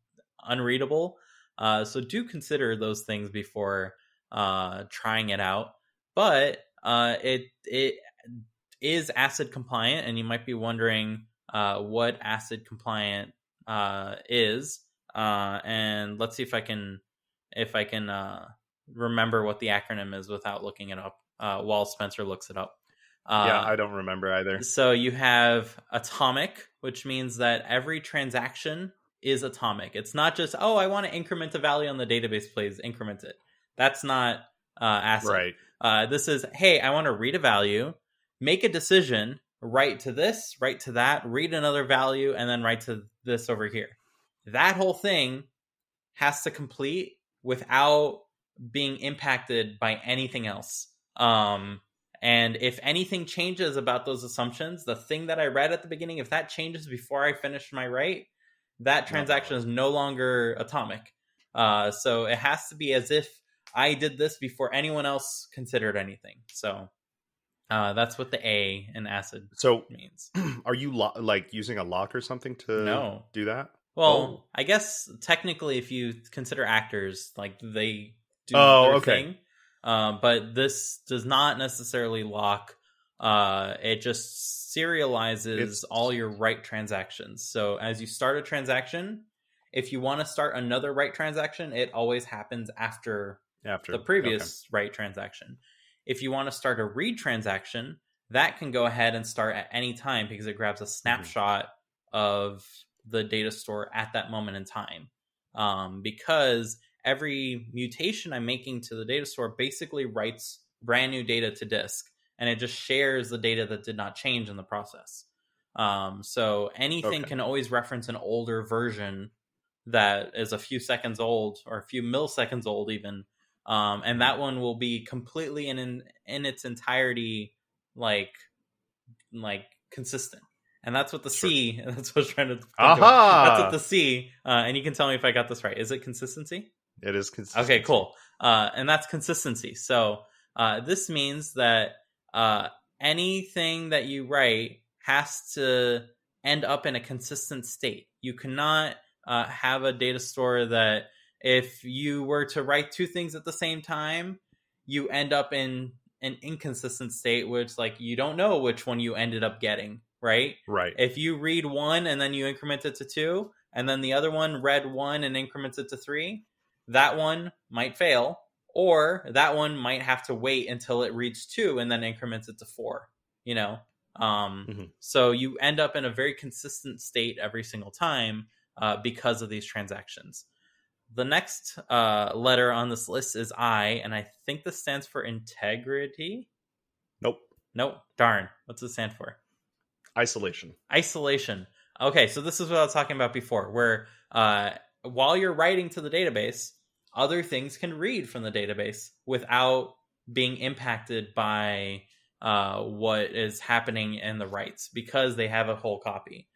unreadable. Uh, so do consider those things before uh, trying it out. But uh, it it is ACID compliant, and you might be wondering uh, what ACID compliant uh, is. Uh, and let's see if I can if I can uh, remember what the acronym is without looking it up. Uh, while Spencer looks it up. Uh, yeah, I don't remember either. so you have atomic, which means that every transaction is atomic. It's not just oh, I want to increment a value on the database, please increment it. That's not uh, ACID. Right. Uh, this is hey, I want to read a value, make a decision, write to this, write to that, read another value, and then write to this over here. That whole thing has to complete without being impacted by anything else. Um, and if anything changes about those assumptions, the thing that I read at the beginning, if that changes before I finish my write, that transaction is no longer atomic. Uh, so it has to be as if I did this before anyone else considered anything. So uh, that's what the A in acid So, means. are you lo- like using a lock or something to No. do that? Well, Oh. I guess technically, if you consider actors, like they do Oh, okay. thing, uh, but this does not necessarily lock. Uh, it just serializes It's- all your write transactions. So as you start a transaction, if you want to start another write transaction, it always happens after After the previous write transaction. If you want to start a read transaction, that can go ahead and start at any time because it grabs a snapshot of the data store at that moment in time. Um, because every mutation I'm making to the data store basically writes brand new data to disk and it just shares the data that did not change in the process. Um, so anything Okay. can always reference an older version that is a few seconds old or a few milliseconds old even um, and that one will be completely in, in in its entirety like like consistent and that's what the Sure. c that's what i was trying to. Aha! that's what the c uh, and you can tell me if i got this right is it consistency It is consistent. Okay, cool. Uh, and that's consistency. So uh, this means that uh, anything that you write has to end up in a consistent state. You cannot uh, have a data store that if you were to write two things at the same time, you end up in an inconsistent state, which like you don't know which one you ended up getting. right? Right. If you read one and then you increment it to two, and then the other one read one and increments it to three, that one might fail, or that one might have to wait until it reads two and then increments it to four. You know, um, Mhm. so you end up in a very consistent state every single time uh, because of these transactions. The next uh, letter on this list is I, and I think this stands for integrity. Nope. Nope. Darn. What's it stand for? Isolation. Isolation. Okay, so this is what I was talking about before, where uh, while you're writing to the database, other things can read from the database without being impacted by uh, what is happening in the writes because they have a whole copy.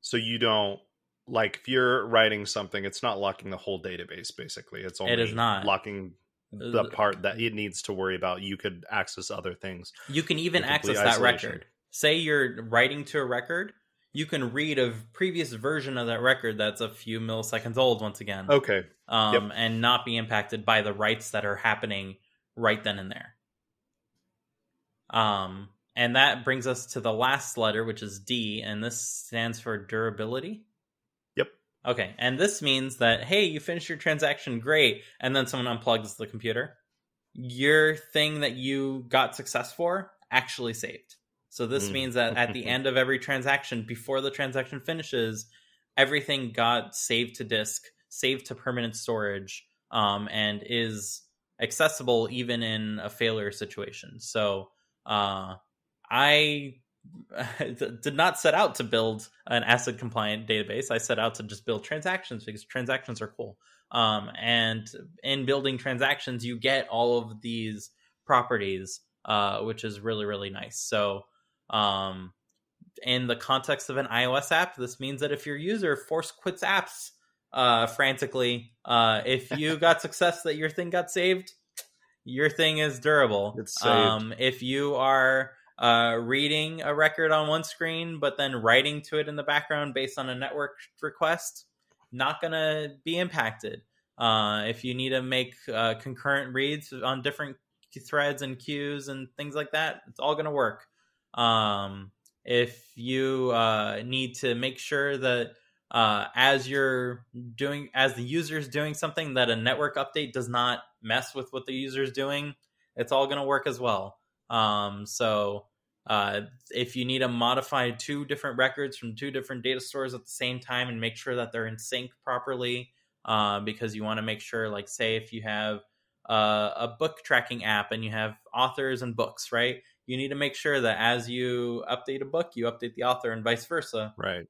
So you don't like if you're writing something, it's not locking the whole database. Basically, it's only It is not. locking the part that it needs to worry about. You could access other things. You can even access that isolation. record. Say you're writing to a record, you can read a previous version of that record that's a few milliseconds old once again. Okay. um, Yep. and not be impacted by the writes that are happening right then and there. Um, and that brings us to the last letter, which is D, and this stands for durability. Yep. Okay, and this means that hey, you finished your transaction, great, and then someone unplugs the computer. Your thing that you got success for actually saved. So this Mm. means that at the end of every transaction, before the transaction finishes, everything got saved to disk, saved to permanent storage, um, and is accessible even in a failure situation. So uh, I did not set out to build an ACID compliant database. I set out to just build transactions because transactions are cool. Um, and in building transactions, you get all of these properties, uh, which is really, really nice. So, um, in the context of an iOS app, this means that if your user force quits apps uh, frantically, uh, if you got success that your thing got saved, your thing is durable. It's saved. Um, if you are uh, reading a record on one screen, but then writing to it in the background based on a network request, not going to be impacted. Uh, if you need to make uh, concurrent reads on different threads and queues and things like that, it's all going to work. Um, if you uh, need to make sure that uh, as you're doing, as the user is doing something, that a network update does not mess with what the user is doing, it's all going to work as well. Um, so uh, if you need to modify two different records from two different data stores at the same time and make sure that they're in sync properly, uh, because you want to make sure, like, say, if you have uh, a book tracking app and you have authors and books, right? You need to make sure that as you update a book, you update the author and vice versa. Right.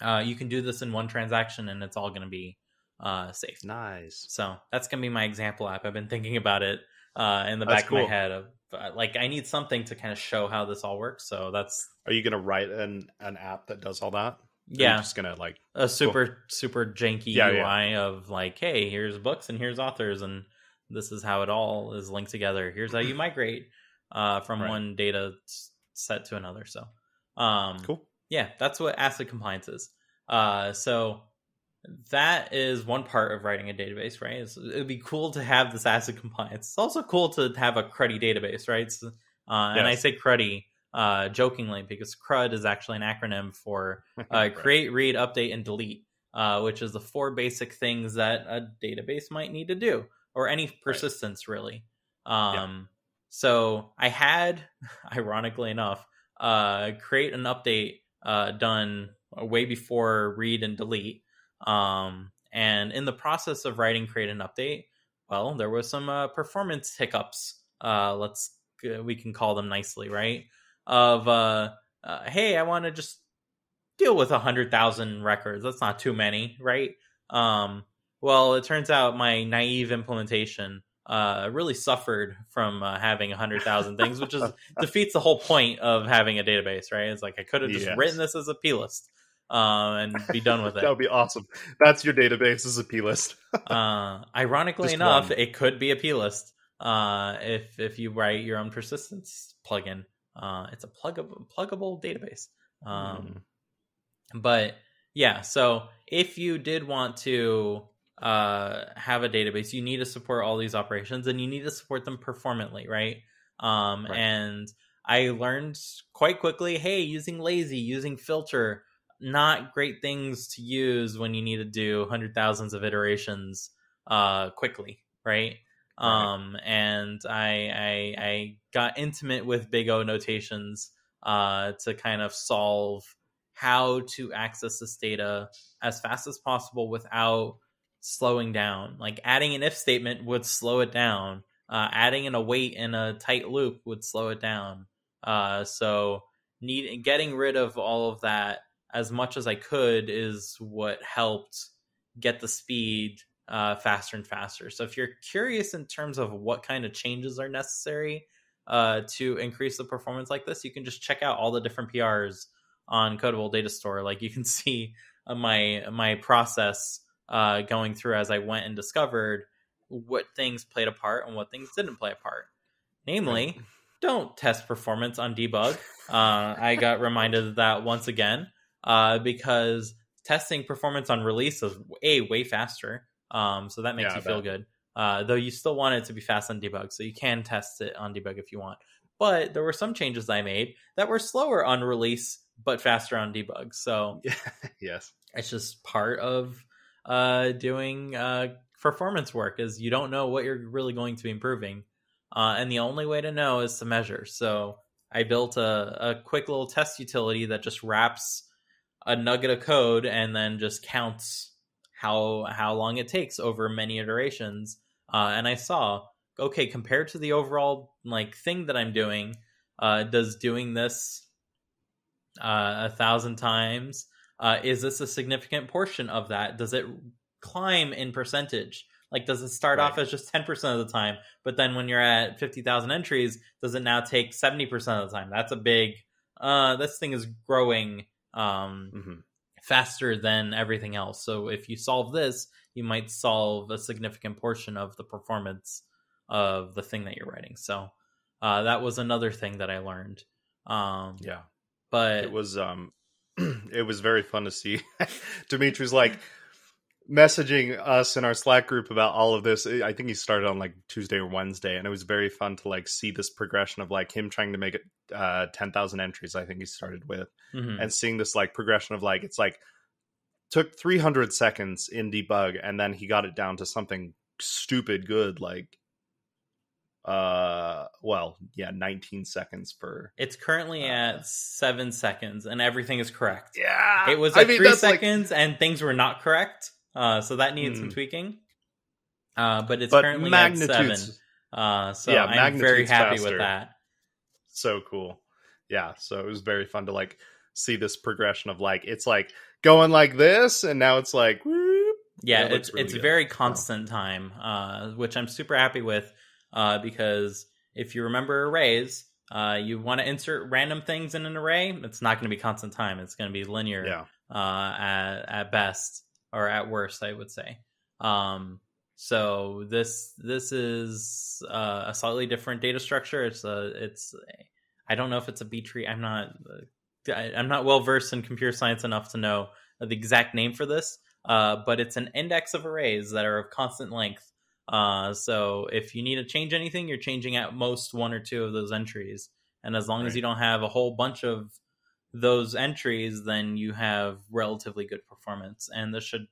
Uh, you can do this in one transaction and it's all going to be uh, safe. Nice. So that's going to be my example app. I've been thinking about it uh, in the That's back of my head of uh, like I need something to kind of show how this all works. So that's Are you gonna write an an app that does all that? Or are you yeah, just gonna like a super super janky Yeah, UI yeah. of like, hey, here's books and here's authors and this is how it all is linked together. Here's how you migrate uh, from Right. one data set to another. So um, cool. yeah, that's what ACID compliance is. Uh, so that is one part of writing a database, right? It's, it'd be cool to have this ACID compliance. It's also cool to have a cruddy database, right? So, uh, And I say cruddy uh, jokingly because CRUD is actually an acronym for uh, Right. create, read, update, and delete, uh, which is the four basic things that a database might need to do, or any persistence really. Um, So I had, ironically enough, uh, create an update uh, done way before read and delete. Um, and in the process of writing create an update, well, there was some uh, performance hiccups. Uh, let's we can call them nicely, right? Of uh, uh, hey, I want to just deal with a hundred thousand records. That's not too many, right? Um, well, it turns out my naive implementation uh, really suffered from uh, having a hundred thousand things, which is defeats the whole point of having a database, right? It's like I could have just Yes. written this as a plist um, and be done with it. that would be awesome. That's your database as a P list. uh, ironically Just enough, one. it could be a plist uh, if if you write your own persistence plugin. Uh, it's a pluggable pluggable database. Um, but yeah, so if you did want to uh, have a database, you need to support all these operations and you need to support them performantly, right? Um, Right. And I learned quite quickly hey, using lazy, using filter, not great things to use when you need to do hundred thousands of iterations uh, quickly, right? Right. Um, and I, I I got intimate with big O notations uh, to kind of solve how to access this data as fast as possible without slowing down. Like adding an if statement would slow it down. Uh, adding in a wait in a tight loop would slow it down. Uh, so need getting rid of all of that as much as I could is what helped get the speed uh, faster and faster. So if you're curious in terms of what kind of changes are necessary uh, to increase the performance like this, you can just check out all the different PRs on Codable Data Store. Like you can see uh, my my process uh, going through as I went and discovered what things played a part and what things didn't play a part. Namely, don't test performance on debug. Uh, I got reminded of that once again uh, because testing performance on release is a way faster. Um, so that makes Yeah, you feel good. Uh, though you still want it to be fast on debug, so you can test it on debug if you want. But there were some changes I made that were slower on release but faster on debug. So yes. it's just part of uh, doing uh, performance work is you don't know what you're really going to be improving uh, and the only way to know is to measure. So i built a, a quick little test utility that just wraps a nugget of code and then just counts how how long it takes over many iterations uh, and i saw okay compared to the overall like thing that i'm doing uh, does doing this uh, a thousand times uh, is this a significant portion of that? Does it climb in percentage? Like does it start off as just 10% of the time but then when you're at 50000 entries does it now take 70% of the time? That's a big uh this thing is growing um hmm faster than everything else. So if you solve this you might solve a significant portion of the performance of the thing that you're writing. So uh that was another thing that i learned. Um Yeah. but it was um it was very fun to see dimitri's like messaging us in our slack group about all of this i think he started on like tuesday or wednesday and it was very fun to like see this progression of like him trying to make it uh 10000 entries i think he started with mhm. and seeing this like progression of like it's like took 300 seconds in debug and then he got it down to something stupid good like uh well yeah 19 seconds for It's currently Uh, at seven seconds, and everything is correct. yeah It was I mean, three that's, like- seconds, and things were not correct. Uh, so that needed some Hmm. tweaking. Uh, but it's but currently at seven. Uh, so Yeah, I'm very happy faster. with that. so cool yeah so it was very fun to like see this progression of like it's like going like this and now it's like whoop. Yeah, It it's really it's good. very constant time, uh, which I'm super happy with. Uh, because if you remember arrays, uh, you want to insert random things in an array. It's not going to be constant time. It's going to be linear. yeah uh, at at best or at worst, I would say. Um, so this this is uh, a slightly different data structure. It's a it's I don't know if it's a B tree. I'm not I, I'm not well versed in computer science enough to know the exact name for this. Uh, but it's an index of arrays that are of constant length. Uh, so if you need to change anything, you're changing at most one or two of those entries. And as long as you don't have a whole bunch of those entries, then you have relatively good performance. And this should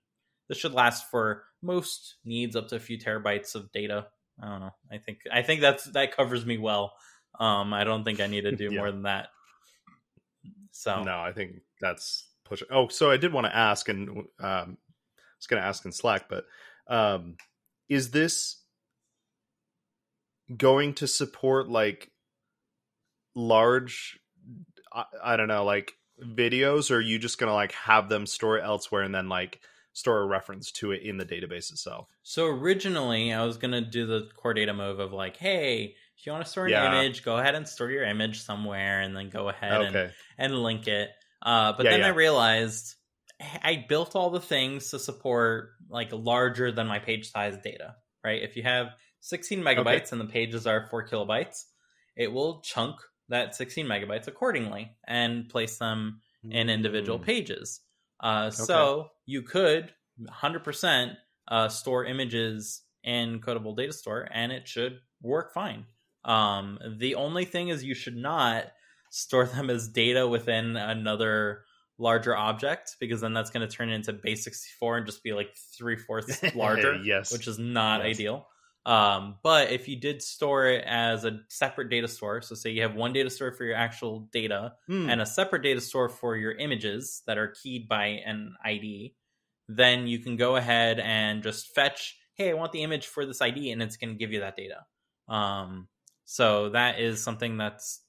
this should last for most needs up to a few terabytes of data. I don't know. I think I think that's that covers me well. Um, I don't think I need to do Yeah. more than that. So no i think that's pushing oh so i did want to ask and um i was gonna ask in slack but um is this going to support like large I, I don't know like videos or are you just gonna like have them store it elsewhere and then like store a reference to it in the database itself So originally, I was gonna do the core data move of like, hey, if you want to store an Yeah. image, go ahead and store your image somewhere, and then go ahead and, and link it. Uh, but Yeah, then yeah. I realized I built all the things to support like larger than my page size data. Right? If you have 16 megabytes and the pages are four kilobytes, it will chunk that 16 megabytes accordingly and place them in individual Mm. pages. Uh, So you could 100% uh, store images in Codable Data Store, and it should work fine. Um, the only thing is you should not store them as data within another larger object because then that's going to turn it into base 64 and just be like three fourths larger, yes. which is not Yes. ideal. Um, but if you did store it as a separate data store, so say you have one data store for your actual data Hmm. and a separate data store for your images that are keyed by an ID, then you can go ahead and just fetch, hey, I want the image for this ID, and it's going to give you that data. Um, so that is something that's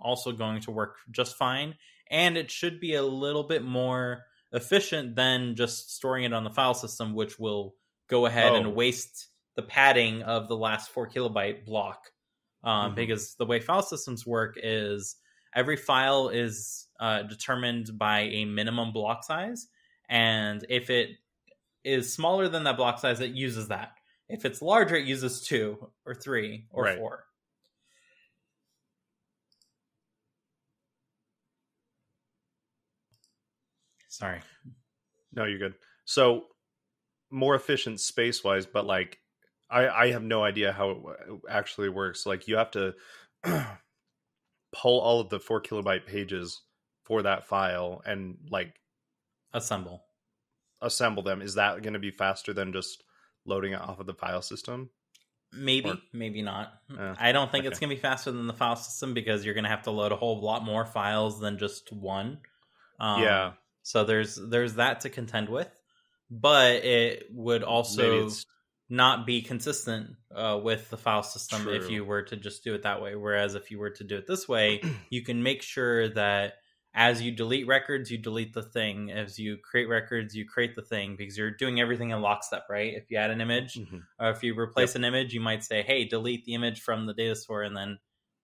also going to work just fine, and it should be a little bit more efficient than just storing it on the file system, which will go ahead Oh. and waste the padding of the last four kilobyte block. Um, Mhm. Because the way file systems work is every file is uh, determined by a minimum block size, and if it is smaller than that block size, it uses that. If it's larger, it uses two or three or Right. four. Sorry. No, you're good. So more efficient space wise, but like I I have no idea how it w- actually works. Like you have to pull all of the four kilobyte pages for that file and like Assemble. assemble them. Is that going to be faster than just loading it off of the file system? Maybe, Or- maybe not. Uh, I don't think it's going to be faster than the file system because you're going to have to load a whole lot more files than just one. Um, yeah, So there's there's that to contend with, but it would also not be consistent uh, with the file system if you were to just do it that way. Whereas if you were to do it this way, you can make sure that as you delete records, you delete the thing. As you create records, you create the thing because you're doing everything in lockstep, right? If you add an image, Mhm. or if you replace an image, you might say, "Hey, delete the image from the data store," and then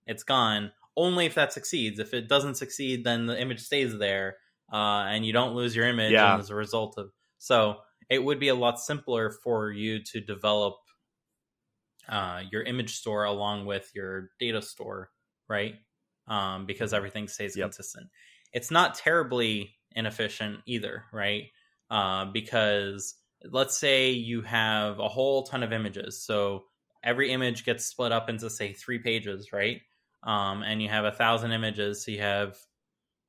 it's gone. Only if that succeeds. If it doesn't succeed, then the image stays there, uh, and you don't lose your image Yeah. as a result of. So it would be a lot simpler for you to develop uh, your image store along with your data store, right? Um, because everything stays Yep. consistent. It's not terribly inefficient either, right? Uh, because let's say you have a whole ton of images, so every image gets split up into say three pages, right? Um, and you have a thousand images, so you have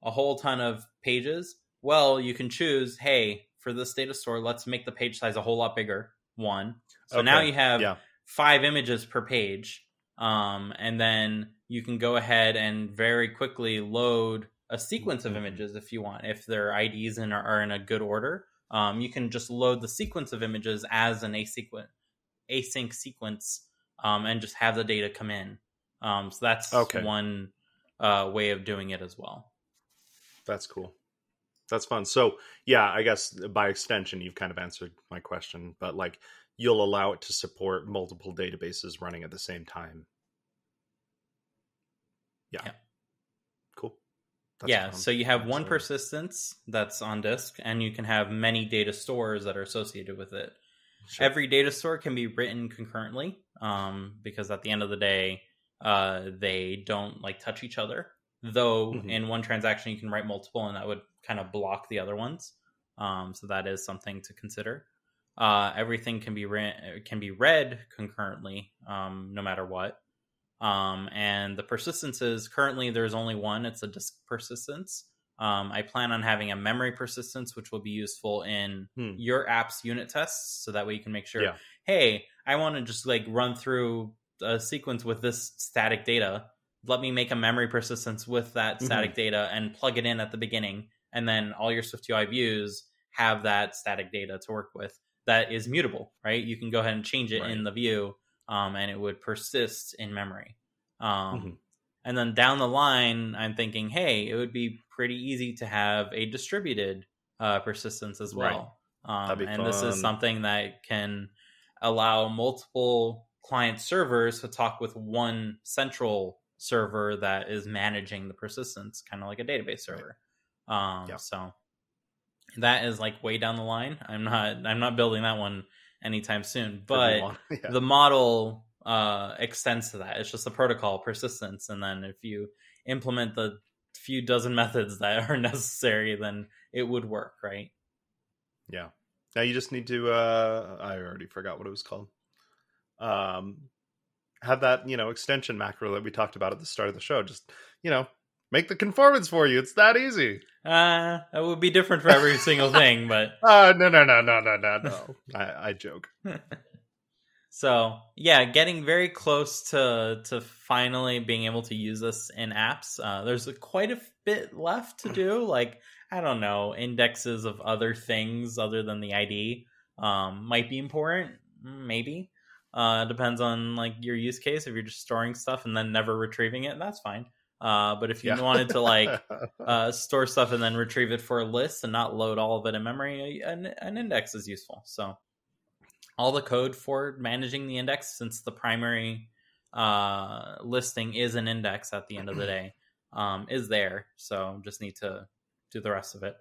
a whole ton of pages. Well, you can choose, hey, for this data store, let's make the page size a whole lot bigger. One. So now you have Yeah. five images per page. Um, and then you can go ahead and very quickly load a sequence of Mhm. images if you want. If their IDs in are, are in a good order, um, you can just load the sequence of images as an async async sequence, um, and just have the data come in. Um, so that's Okay. one uh, way of doing it as well. That's cool. That's fun. So, yeah, I guess by extension, you've kind of answered my question, but like you'll allow it to support multiple databases running at the same time. Yeah. Yeah. Cool. That's yeah, fun. so you have one persistence that's on disk, and you can have many data stores that are associated with it. Sure. Every data store can be written concurrently, um, because at the end of the day, uh, they don't like touch each other. Though Mhm. in one transaction you can write multiple, and that would kind of block the other ones. Um, so that is something to consider. Uh, everything can be re- can be read concurrently, um, no matter what. Um, and the persistences currently there's only one. It's a disk persistence. Um, I plan on having a memory persistence, which will be useful in Hmm. your app's unit tests, so that way you can make sure. Yeah. Hey, I want to just like run through a sequence with this static data. Let me make a memory persistence with that Mhm. static data and plug it in at the beginning, and then all your SwiftUI views have that static data to work with. That is mutable, right? You can go ahead and change it in the view, um, and it would persist in memory. Um, Mhm. And then down the line, I'm thinking, hey, it would be pretty easy to have a distributed uh, persistence as Right. well. Um, That'd be and this is something that can allow multiple client servers to talk with one central server that is managing the persistence, kind of like a database server. Um, Yeah. So that is like way down the line. I'm not. I'm not building that one anytime soon, but Yeah. the model uh, extends to that. It's just a protocol persistence, and then if you implement the few dozen methods that are necessary, then it would work, right? Yeah. Now you just need to uh I already forgot what it was called. Um have that you know extension macro that we talked about at the start of the show. Just you know make the conformance for you. It's that easy. Uh, that would be different for every single thing, but uh, no, no, no, no, no, no, no. I, I joke. so yeah, getting very close to to finally being able to use this in apps. Uh, there's a, quite a bit left to do. Like I don't know, indexes of other things other than the ID um, might be important. Maybe uh, depends on like your use case. If you're just storing stuff and then never retrieving it, that's fine. Uh, but if you yeah. wanted to like uh, store stuff and then retrieve it for a list and not load all of it in memory, an, an index is useful. So all the code for managing the index, since the primary uh, listing is an index at the end of the day, um, is there. So just need to do the rest of it.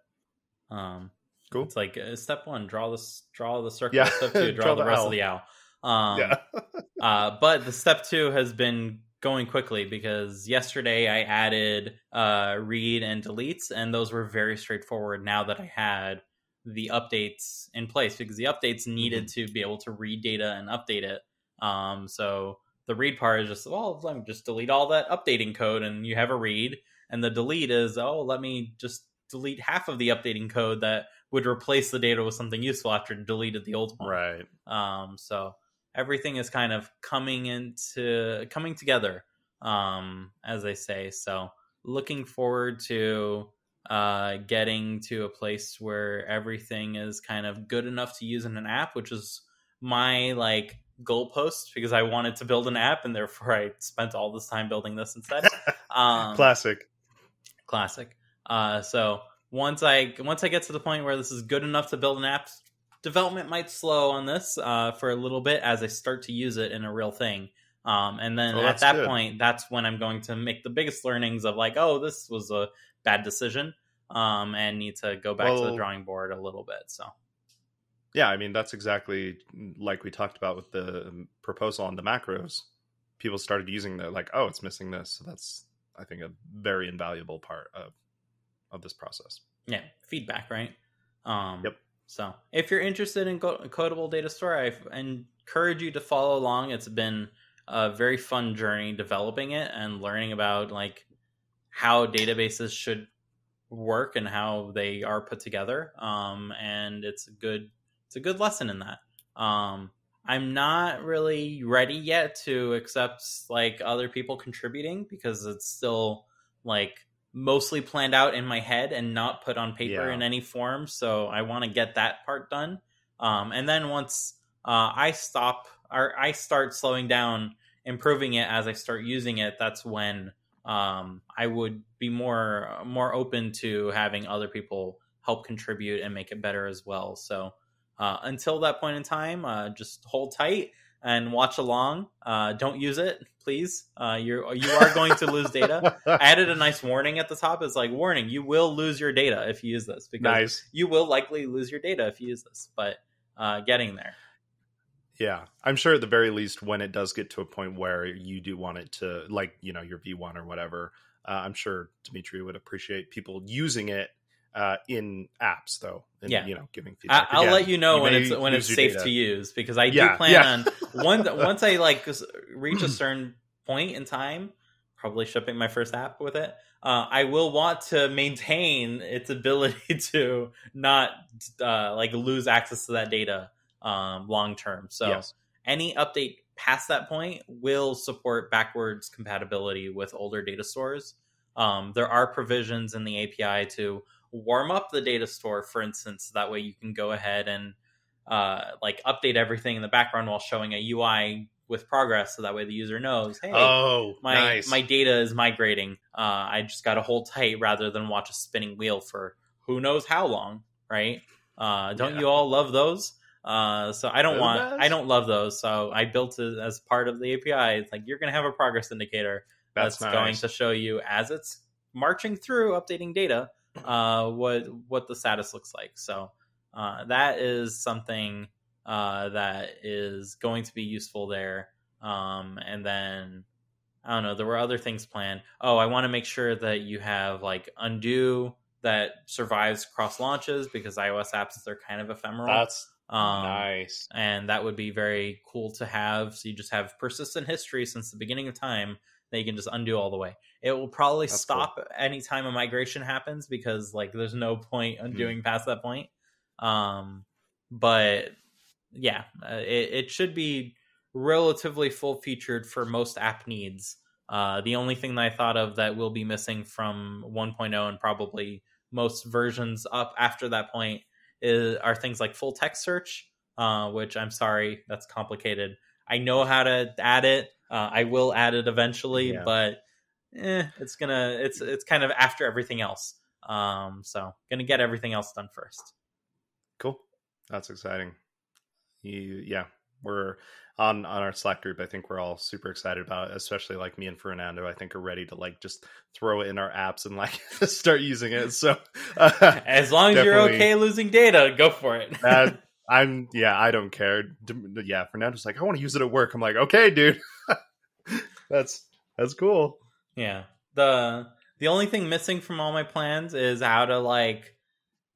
Um, cool. It's like uh, step one: draw this, draw the circle. Yeah. Step two: draw, draw the, the, rest owl. of the owl. Um, yeah. uh, but the step two has been going quickly because yesterday I added uh, read and deletes, and those were very straightforward. Now that I had the updates in place, because the updates needed mm-hmm. to be able to read data and update it. Um, so the read part is just well, let me just delete all that updating code, and you have a read. And the delete is oh, let me just delete half of the updating code that would replace the data with something useful after deleted the old one. Right. Um, so everything is kind of coming into coming together um as they say. So looking forward to uh getting to a place where everything is kind of good enough to use in an app which is my like goalpost because i wanted to build an app and therefore i spent all this time building this instead. Um classic. Classic. Uh so once i once i get to the point where this is good enough to build an app development might slow on this uh, for a little bit as I start to use it in a real thing. Um, and then oh, at that good. point, that's when I'm going to make the biggest learnings of like, oh, this was a bad decision, um, and need to go back well, to the drawing board a little bit. So, yeah, I mean that's exactly like we talked about with the um, proposal on the macros. People started using the like, oh, it's missing this. So that's I think a very invaluable part of of this process. Yeah, feedback, right? Um, yep. So if you're interested in Codable Data Store, I encourage you to follow along. It's been a very fun journey developing it and learning about like how databases should work and how they are put together. Um, and it's a good it's a good lesson in that. Um, I'm not really ready yet to accept like other people contributing because it's still like mostly planned out in my head and not put on paper yeah. in any form. So I want to get that part done. Um, and then once uh, I stop or I start slowing down, improving it as I start using it, that's when um, I would be more more open to having other people help contribute and make it better as well. So uh, until that point in time, uh, just hold tight and watch along. Uh, don't use it, please. Uh, you're you are going to lose data. I added a nice warning at the top. It's like warning: you will lose your data if you use this because nice. you will likely lose your data if you use this. But uh, getting there. Yeah, I'm sure at the very least when it does get to a point where you do want it to, like you know, your V1 or whatever. Uh, I'm sure Dimitri would appreciate people using it uh, in apps though. And, yeah, you know, giving feedback. I, will let you know you when it's when it's safe data. to use because I yeah, do plan yeah. on once once I like reach a certain point in time, probably shipping my first app with it. Uh, I will want to maintain its ability to not uh, like lose access to that data um, long term. So yes. any update past that point will support backwards compatibility with older data stores. Um, there are provisions in the API to warm up the data store, for instance. That way you can go ahead and uh, like update everything in the background while showing a UI with progress, so that way the user knows, hey, oh, my nice. my data is migrating. Uh, I just got to hold tight rather than watch a spinning wheel for who knows how long, right? Uh, don't yeah. you all love those? Uh, so I don't want, I don't love those. So I built it as part of the API. It's like you're going to have a progress indicator that's, that's nice. going to show you as it's marching through updating data uh, what what the status looks like. So uh, that is something uh, that is going to be useful there. Um, and then I don't know. There were other things planned. Oh, I want to make sure that you have like undo that survives cross launches because iOS apps they're kind of ephemeral. That's Um, nice. and that would be very cool to have. So you just have persistent history since the beginning of time that you can just undo all the way. It will probably That's stop anytime a migration happens because like there's no point undoing past that point. Um, but yeah, uh, it, it should be relatively full featured for most app needs. Uh, the only thing that I thought of that will be missing from 1.0 and probably most versions up after that point is are things like full text search, uh, which I'm sorry, that's complicated. I know how to add it. Uh, I will add it eventually, Yeah. but eh, it's gonna it's it's kind of after everything else. Um, so gonna get everything else done first. Cool. That's exciting. You, yeah, we're on on our Slack group. I think we're all super excited about it, especially like me and Fernando. I think are ready to like just throw it in our apps and like start using it. So uh, As long as you're okay losing data, go for it. I'm yeah, I don't care. Yeah, Fernando's like, I want to use it at work. I'm like, okay, dude. that's that's cool. Yeah. The the only thing missing from all my plans is how to like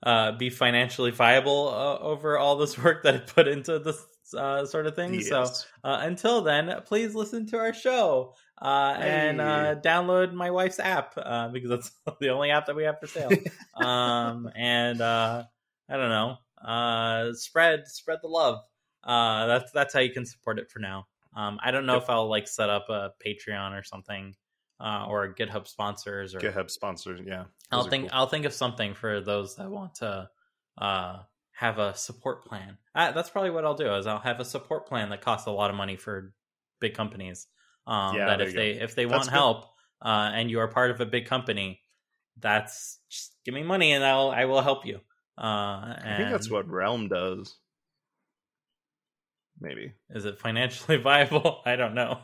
uh be financially viable uh, over all this work that I put into this uh, sort of thing. So Yes. uh, until then, please listen to our show uh, and uh, download my wife's app uh, because that's the only app that we have for sale. um, and uh, I don't know, uh, spread spread the love. Uh, that's that's how you can support it for now. Um, I don't know Yep. if I'll like set up a Patreon or something uh, or GitHub sponsors or GitHub sponsors, yeah. I'll think cool. I'll think of something for those that want to uh, have a support plan. Uh, that's probably what I'll do. Is I'll have a support plan that costs a lot of money for big companies. Um, Yeah, that if you go. they if they That's want good. help uh, and you are part of a big company, that's just give me money and I'll I will help you. Uh, I think that's what Realm does. Maybe. is it financially viable? I don't know.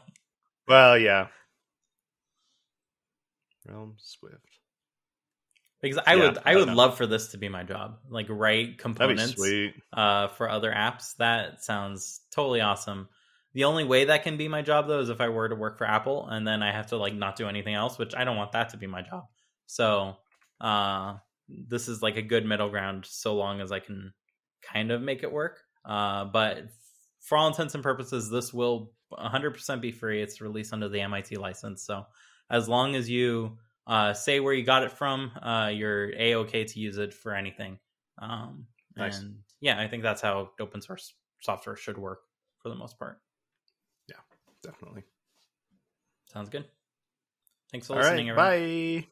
Well, yeah. Realm Swift. Because I Yeah, would I I would know. love for this to be my job. Like write components. uh, for other apps. That sounds totally awesome. The only way that can be my job though is if I were to work for Apple and then I have to like not do anything else, which I don't want that to be my job. So uh, this is like a good middle ground so long as I can kind of make it work. Uh, but for all intents and purposes, this will 100% be free. It's released under the MIT license. So as long as you uh, say where you got it from, uh, you're a okay to use it for anything. Um, Nice. And yeah, I think that's how open source software should work for the most part. Yeah, definitely. Sounds good. Thanks for All listening, right. Bye.